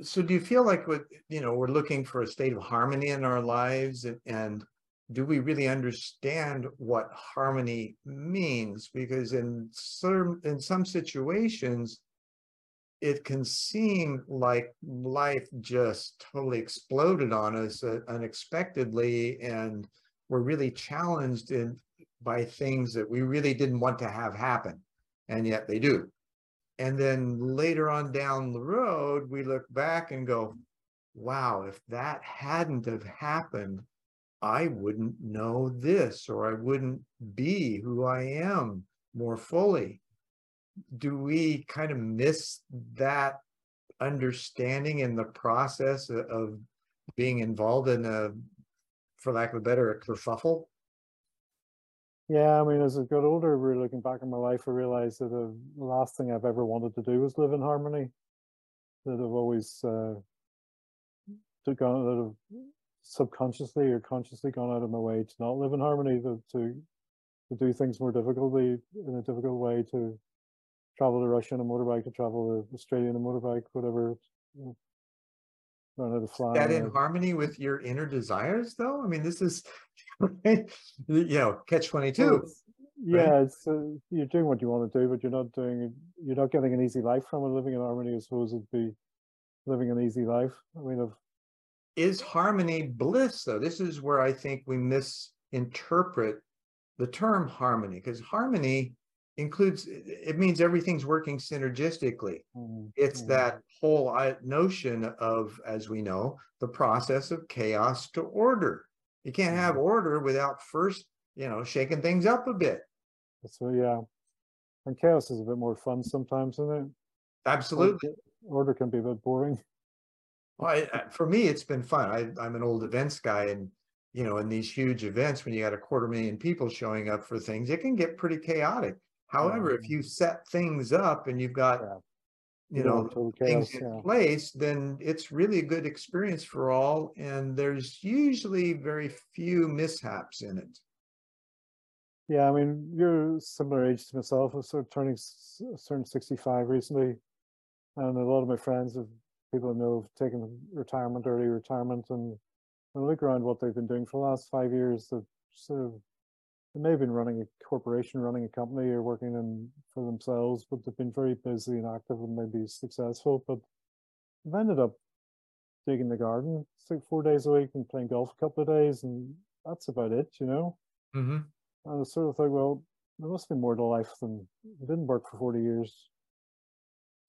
so do you feel like what you know we're looking for a state of harmony in our lives and, and do we really understand what harmony means because in some in some situations it can seem like life just totally exploded on us uh, unexpectedly and we're really challenged in by things that we really didn't want to have happen and yet they do and then later on down the road, we look back and go, wow, if that hadn't have happened, I wouldn't know this or I wouldn't be who I am more fully. Do we kind of miss that understanding in the process of being involved in a, for lack of a better, a kerfuffle? Yeah, I mean, as I got older, we're looking back in my life, I realized that the last thing I've ever wanted to do was live in harmony. That I've always uh, to gone out of subconsciously or consciously gone out of my way to not live in harmony, to to, to do things more difficultly in a difficult way, to travel to Russia on a motorbike, to travel to Australia on a motorbike, whatever. You know, learn how to fly. that in or- harmony with your inner desires though? I mean, this is, you know, catch Well, twenty-two. it's- Yeah, it's uh, you're doing what you want to do, but you're not doing it. You're not getting an easy life from it. Living in harmony, I suppose, would be living an easy life. I mean, I've Is harmony bliss though? This is where I think we misinterpret the term harmony, because harmony includes, it means everything's working synergistically. mm, It's mm, that whole notion of, as we know, the process of chaos to order. You can't have order without first, you know, shaking things up a bit. So yeah, and chaos is a bit more fun sometimes, isn't it? Absolutely. Order- Order can be a bit boring. Well, I, I- for me, it's been fun. I, I'm an old events guy and, you know, in these huge events, when you got a quarter million people showing up for things, it can get pretty chaotic. However, if you set things up and you've got, Yeah. you know, things chaos, in yeah. place, then it's really a good experience for all. And there's usually very few mishaps in it. Yeah, I mean, you're similar age to myself. I was sort of turning turned 65 recently, and a lot of my friends have people I know have taken retirement, early retirement, and when I look around what they've been doing for the last five years, they've sort of they may have been running a corporation, running a company, or working in for themselves, but they've been very busy and active and maybe successful, but they've ended up digging the garden like four days a week and playing golf a couple of days, and that's about it, you know. hmm I sort of think, well, there must be more to life than it didn't work for 40 years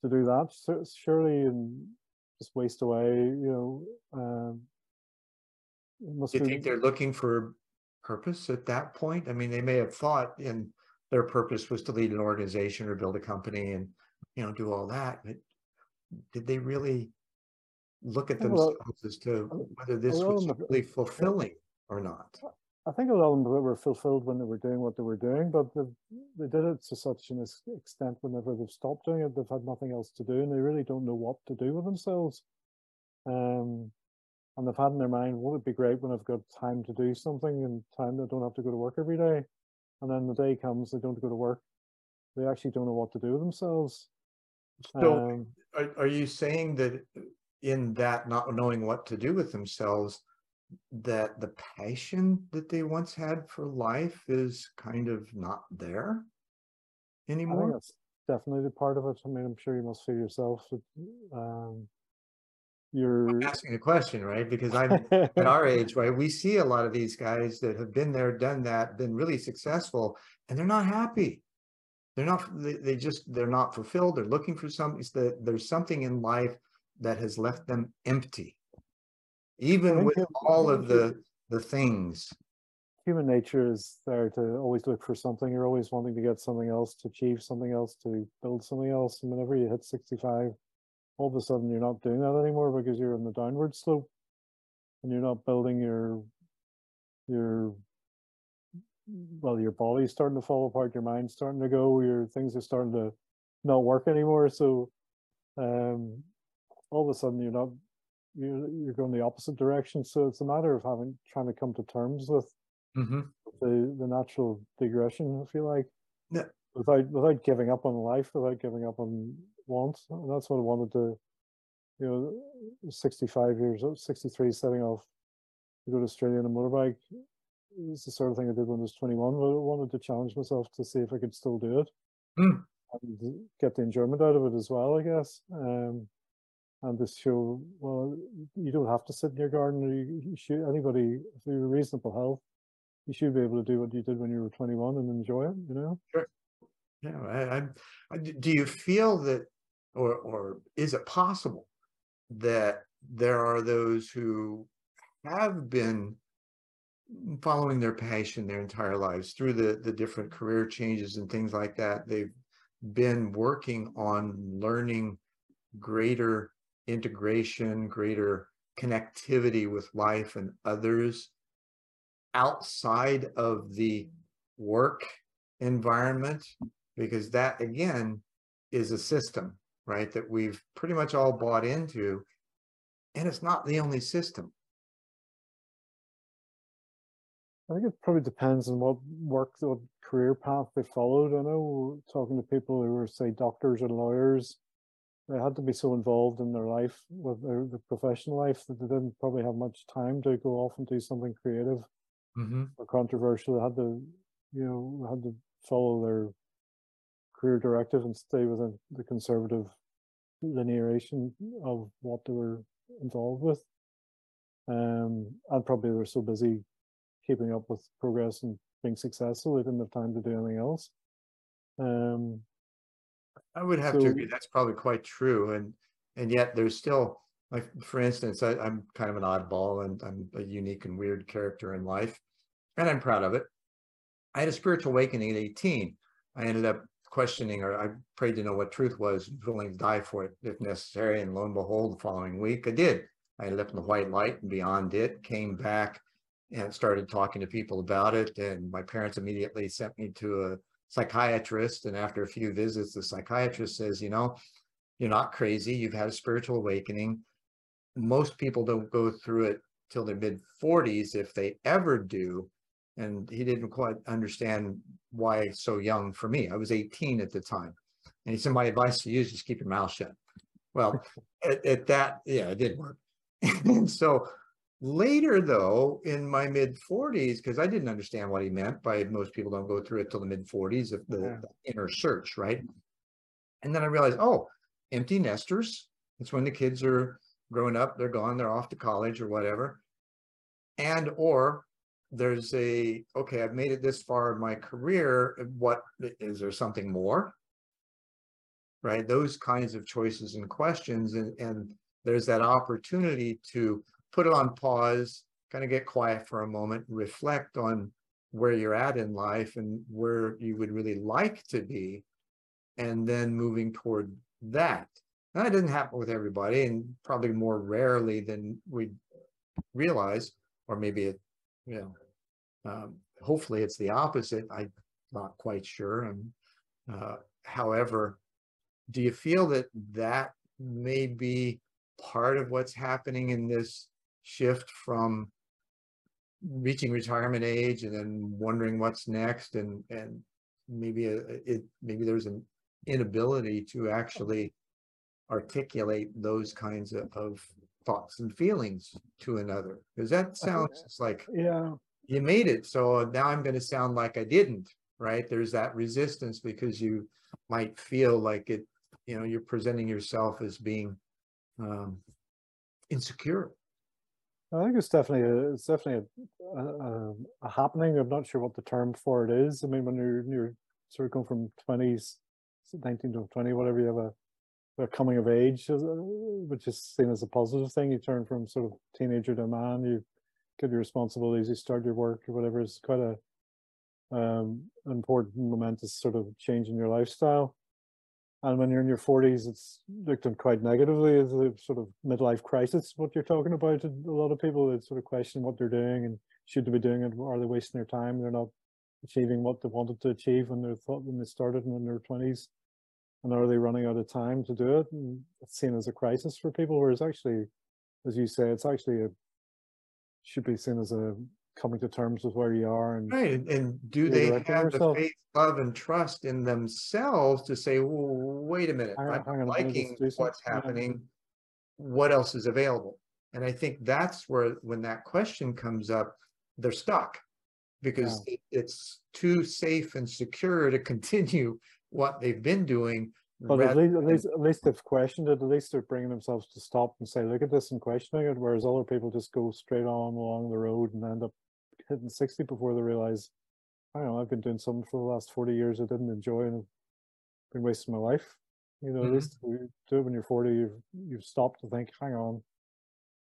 to do that. So surely and just waste away, you know. Um, must you be, think they're looking for purpose at that point? I mean, they may have thought in their purpose was to lead an organization or build a company and, you know, do all that, but did they really look at Well, themselves as to whether this was really fulfilling or not? I think a lot of them were fulfilled when they were doing what they were doing, but they they did it to such an extent whenever they've stopped doing it, they've had nothing else to do, and they really don't know what to do with themselves. Um, and they've had in their mind, won't it be great when I've got time to do something and time that I don't have to go to work every day? And then the day comes, they don't go to work. They actually don't know what to do with themselves. So Um, are, are you saying that in that not knowing what to do with themselves, that the passion that they once had for life is kind of not there anymore? that's definitely the part of it. I mean, I'm sure you must feel yourself. that, Um, you're I'm asking a question, right? Because I'm at our age, right, we see a lot of these guys that have been there, done that, been really successful, and they're not happy. They're not, they, they just, they're not fulfilled. They're looking for something, that there's something in life that has left them empty. Even with all of the, the things. human nature is there to always look for something. You're always wanting to get something else, to achieve something else, to build something else. And whenever you hit 65, all of a sudden you're not doing that anymore because you're on the downward slope and you're not building your your well, your body's starting to fall apart, your mind's starting to go, your things are starting to not work anymore. So um all of a sudden you're not you're you're going the opposite direction. So it's a matter of having trying to come to terms with Mhm. the the natural digression, I feel like. Yeah. Without without giving up on life, without giving up on want. And that's what I wanted to, you know, 65 years old, 63, setting off to go to Australia on a motorbike. It's the sort of thing I did when I was 21, but I wanted to challenge myself to see if I could still do it. Hmm. And get the enjoyment out of it as well, I guess. Um, and to show, well, you don't have to sit in your garden. You, you should, anybody, if you're reasonable health, you should be able to do what you did when you were 21 and enjoy it, you know? Yeah, I, I, do you feel that, or, or is it possible that there are those who have been following their passion their entire lives through the the different career changes and things like that? They've been working on learning greater integration greater connectivity with life and others outside of the work environment because that again is a system right that we've pretty much all bought into and it's not the only system I think it probably depends on what work, what career path they followed. I know talking to people who were, say, doctors or lawyers, they had to be so involved in their life, with their, their professional life, that they didn't probably have much time to go off and do something creative mm-hmm. or controversial. They had to, you know, had to follow their career directive and stay within the conservative linearization of what they were involved with. Um, and probably they were so busy keeping up with progress and being successful. They didn't have time to do anything else. Um, I would have so, to agree. That's probably quite true. And and yet there's still like for instance, I, I'm kind of an oddball and I'm a unique and weird character in life, and I'm proud of it. I had a spiritual awakening at 18. I ended up questioning or I prayed to know what truth was, willing to die for it if necessary. And lo and behold, the following week I did. I left in the white light and beyond it, came back and started talking to people about it. And my parents immediately sent me to a psychiatrist. And after a few visits, the psychiatrist says, you know, you're not crazy. You've had a spiritual awakening. Most people don't go through it till their mid 40s if they ever do. And he didn't quite understand why so young for me. I was 18 at the time. And he said, my advice to you is just keep your mouth shut. Well, at, at that, yeah, it did work. and so Later, though, in my mid 40s, because I didn't understand what he meant by most people don't go through it till the mid 40s of the, yeah. the, inner search, right? And then I realized, oh, empty nesters. It's when the kids are growing up, they're gone, they're off to college or whatever. And or there's a okay, I've made it this far in my career. What is there something more? Right? Those kinds of choices and questions, and, and there's that opportunity to put it on pause, kind of get quiet for a moment, reflect on where you're at in life and where you would really like to be, and then moving toward that. That doesn't happen with everybody, and probably more rarely than we realize, or maybe it, you know, um, hopefully it's the opposite. I'm not quite sure. And uh, however, do you feel that that may be part of what's happening in this shift from reaching retirement age and then wondering what's next and and maybe a, it maybe there's an inability to actually articulate those kinds of, of thoughts and feelings to another because that sounds like yeah you made it so now i'm going to sound like i didn't right there's that resistance because you might feel like it you know you're presenting yourself as being um insecure I think it's definitely a, it's definitely a, a, a, happening. I'm not sure what the term for it is. I mean, when you're you're sort of going from twenties, nineteen to twenty, whatever, you have a, a coming of age, which is seen as a positive thing. You turn from sort of teenager to man. You get your responsibilities. You start your work or whatever. It's quite a um, important momentous sort of change in your lifestyle. And when you're in your 40s, it's looked at quite negatively as a sort of midlife crisis, what you're talking about. A lot of people that sort of question what they're doing and should they be doing it? Are they wasting their time? They're not achieving what they wanted to achieve when they thought when they started in their 20s. And are they running out of time to do it? And it's seen as a crisis for people, whereas actually, as you say, it's actually a should be seen as a coming to terms with where you are and right and do they have the faith love and trust in themselves to say well, wait a minute hang, i'm liking what's happening. what else is available? And i think that's where when that question comes up they're stuck because yeah. it's too safe and secure to continue what they've been doing but at least, at least, at least they've questioned it. At least they're bringing themselves to stop and say, "Look at this," and questioning it. Whereas other people just go straight on along the road and end up hitting 60 before they realize, I don't know, I've been doing something for the last 40 years I didn't enjoy and I've been wasting my life. You know, mm-hmm. at least you do it when you're 40, you've, you've stopped to think, hang on,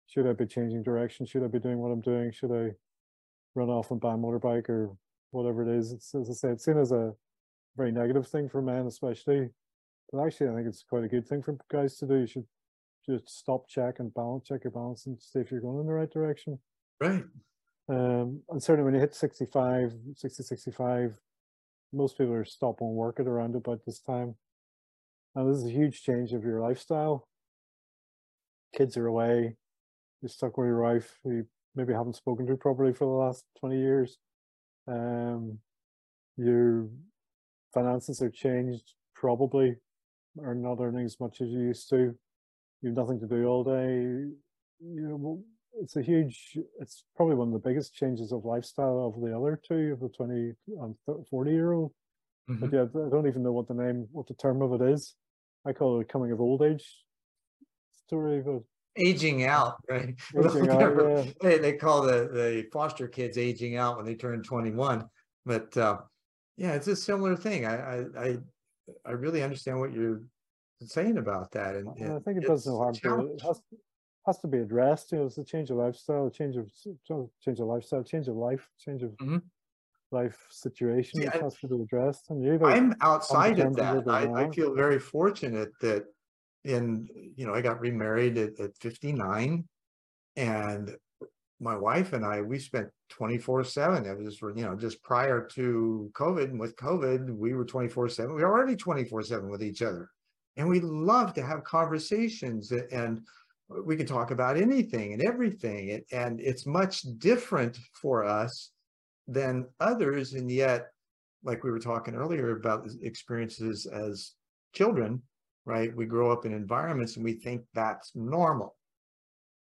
should I be changing direction? Should I be doing what I'm doing? Should I run off and buy a motorbike or whatever it is? It's as I say, it's seen as a very negative thing for men, especially. But actually, I think it's quite a good thing for guys to do. You should just stop, check, and balance, check your balance, and see if you're going in the right direction. Right. Um, and certainly when you hit 65, 60, 65, most people are stopping work at around about this time. And this is a huge change of your lifestyle. Kids are away, you're stuck with your wife, who you maybe haven't spoken to properly for the last 20 years. Um, your finances are changed, probably, are not earning as much as you used to. You've nothing to do all day. You know, it's a huge, it's probably one of the biggest changes of lifestyle of the other two, of the 20 and 40 year old. Mm-hmm. But yeah, I don't even know what the name, what the term of it is. I call it a coming of old age story, but aging out, right? Aging out, yeah. they, they call the, the foster kids aging out when they turn 21. But uh, yeah, it's a similar thing. I, I, I really understand what you're saying about that. And, and I think it does no harm. It has, has to be addressed. You know, it's a change of lifestyle, a change of change of lifestyle, change of life, change of mm-hmm. life situation. Yeah, it has to be addressed. And I'm outside of that. I, I feel very fortunate that in you know I got remarried at, at 59, and my wife and I we spent 24 7 it was you know just prior to covid and with covid we were 24 7 we were already 24 7 with each other. And we love to have conversations and we can talk about anything and everything and it's much different for us than others and yet like we were talking earlier about experiences as children right? We grow up in environments and we think that's normal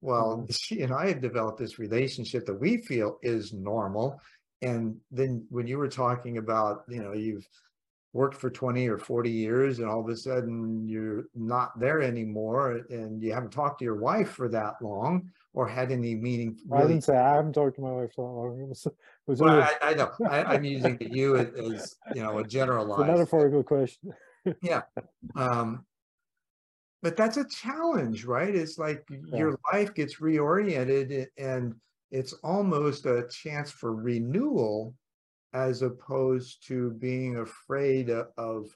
well mm-hmm. she and i have developed this relationship that we feel is normal. And then when you were talking about you know you've worked for 20 or 40 years and all of a sudden you're not there anymore and you haven't talked to your wife for that long or had any meaning really... i didn't say i haven't talked to my wife for that long. It was, it was well, I, I, know. I, am using you as you know a generalized it's a metaphorical question. Yeah. Um, but that's a challenge right it's like yeah. your life gets reoriented and it's almost a chance for renewal as opposed to being afraid of,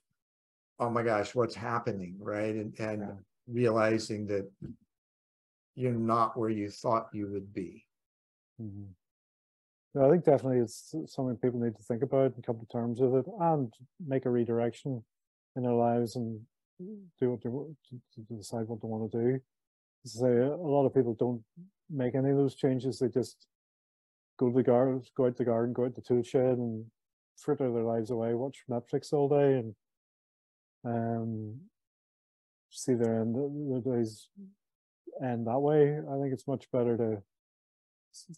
oh my gosh, what's happening, right? And and yeah. realizing that you're not where you thought you would be. Mm-hmm. I think definitely it's something people need to think about and come to terms with it and make a redirection in their lives and do what they to, to decide what they want to do. Say a lot of people don't make any of those changes; they just go to the garden, go out the garden, go out the tool shed, and fritter their lives away, watch Netflix all day, and um, see their end their days end that way. I think it's much better to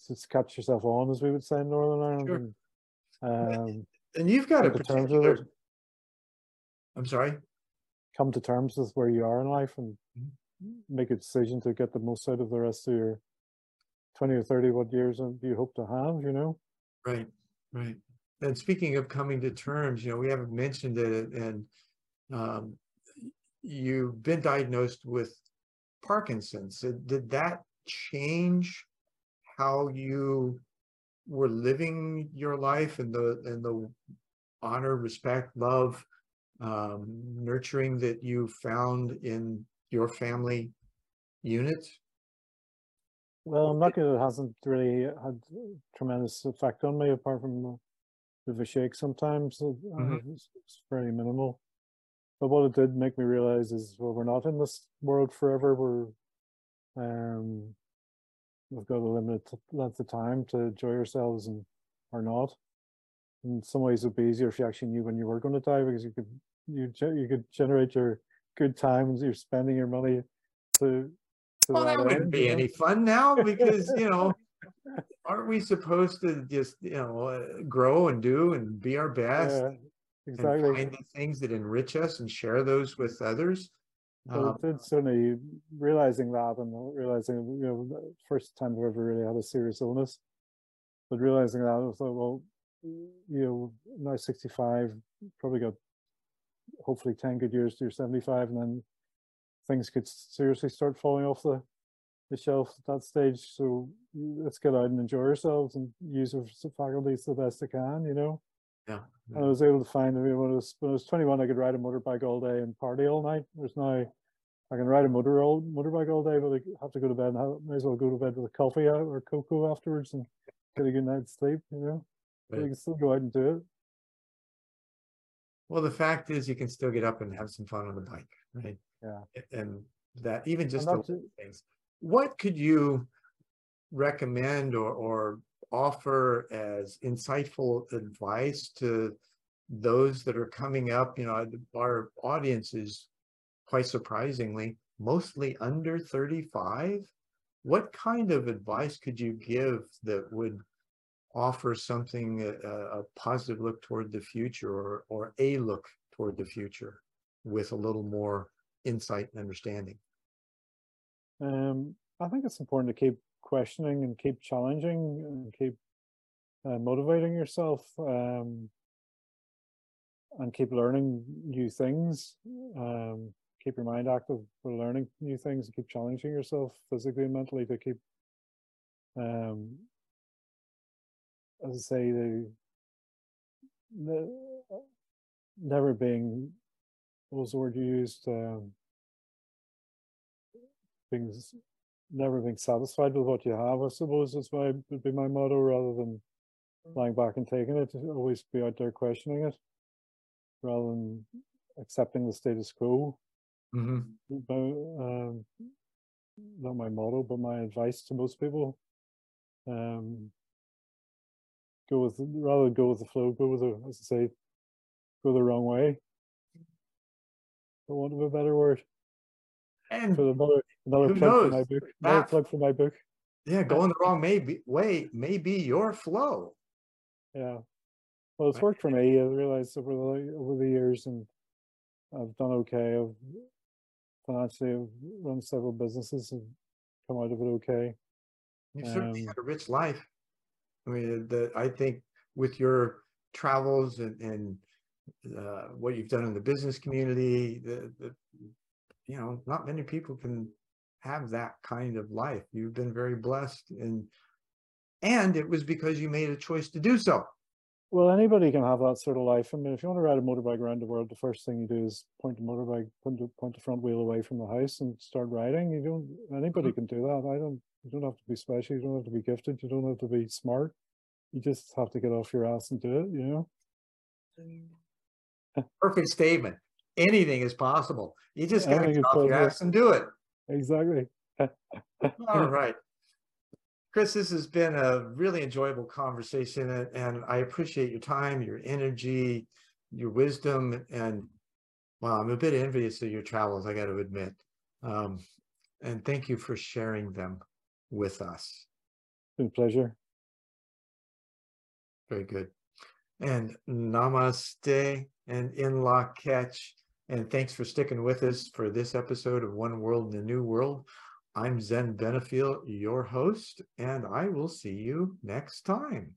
just catch yourself on, as we would say in Northern Ireland. Sure. And, um, and you've got a particular. I'm sorry. Come to terms with where you are in life and mm-hmm. make a decision to get the most out of the rest of your 20 or 30 what years you hope to have you know? Right right. And speaking of coming to terms you know we haven't mentioned it and um, you've been diagnosed with parkinson's. Did that change how you were living your life and the and the honor respect love um, nurturing that you found in your family unit well, I'm lucky it hasn't really had tremendous effect on me apart from the shake sometimes. Mm-hmm. It's, it's very minimal. But what it did make me realize is, well, we're not in this world forever. We're, um, we've got a limited length of time to enjoy ourselves and are not. In some ways, it'd be easier if you actually knew when you were going to die because you could you you could generate your good times. You're spending your money to well, that wouldn't be any fun now because you know, aren't we supposed to just you know uh, grow and do and be our best? Yeah, exactly. And find the things that enrich us and share those with others. Well, um, it's certainly realizing that and realizing you know first time I've ever really had a serious illness, but realizing that I thought, well, you know, now 65, probably got hopefully 10 good years to your 75, and then things could seriously start falling off the the shelf at that stage. So let's get out and enjoy ourselves and use our faculties the best I can, you know. Yeah. And I was able to find, I mean, when I was when I was 21, I could ride a motorbike all day and party all night. There's now I can ride a motor all motorbike all day, but I have to go to bed and have, may as well go to bed with a coffee out or cocoa afterwards and get a good night's sleep, you know. But you can still go out and do it. Well, the fact is you can still get up and have some fun on the bike, right? Yeah. And that even just the little things. What could you recommend or, or offer as insightful advice to those that are coming up? You know, our audience is quite surprisingly mostly under 35. What kind of advice could you give that would offer something, a, a positive look toward the future or, or a look toward the future with a little more insight and understanding? Um, I think it's important to keep questioning and keep challenging and keep uh, motivating yourself um, and keep learning new things. Um, keep your mind active for learning new things and keep challenging yourself physically and mentally to keep, um, as I say, the, the never being what was the word you used? Um, being never being satisfied with what you have, I suppose is why would be my motto rather than lying back and taking it, to always be out there questioning it rather than accepting the status quo. Mm-hmm. But, um, not my motto, but my advice to most people. Um, go with rather than go with the flow, go with the as I say, go the wrong way. For want of a better word. And For another another plug for my book. Another plug for my book. yeah, going the wrong may be, way may be your flow. Yeah. Well, it's worked for me. I realized over the over the years, and I've done okay. I've financially I've run several businesses and come out of it okay. You've certainly Um, had a rich life. I mean, the, I think with your travels and, and uh, what you've done in the business community, the, the, you know, not many people can have that kind of life. You've been very blessed and, and it was because you made a choice to do so. Well, anybody can have that sort of life. I mean, if you want to ride a motorbike around the world, the first thing you do is point the motorbike, point the, point the front wheel away from the house and start riding. You don't. Anybody can do that. I don't. You don't have to be special. You don't have to be gifted. You don't have to be smart. You just have to get off your ass and do it. You know. Perfect statement. Anything is possible. You just gotta get off your ass and do it. Exactly. All right. Chris, this has been a really enjoyable conversation and, and I appreciate your time, your energy, your wisdom, and well, I'm a bit envious of your travels, I got to admit. Um, and thank you for sharing them with us. Been a pleasure. Very good. And namaste and In Lak'ech. And thanks for sticking with us for this episode of One World in a New World. I'm Zen Benefiel, your host, and I will see you next time.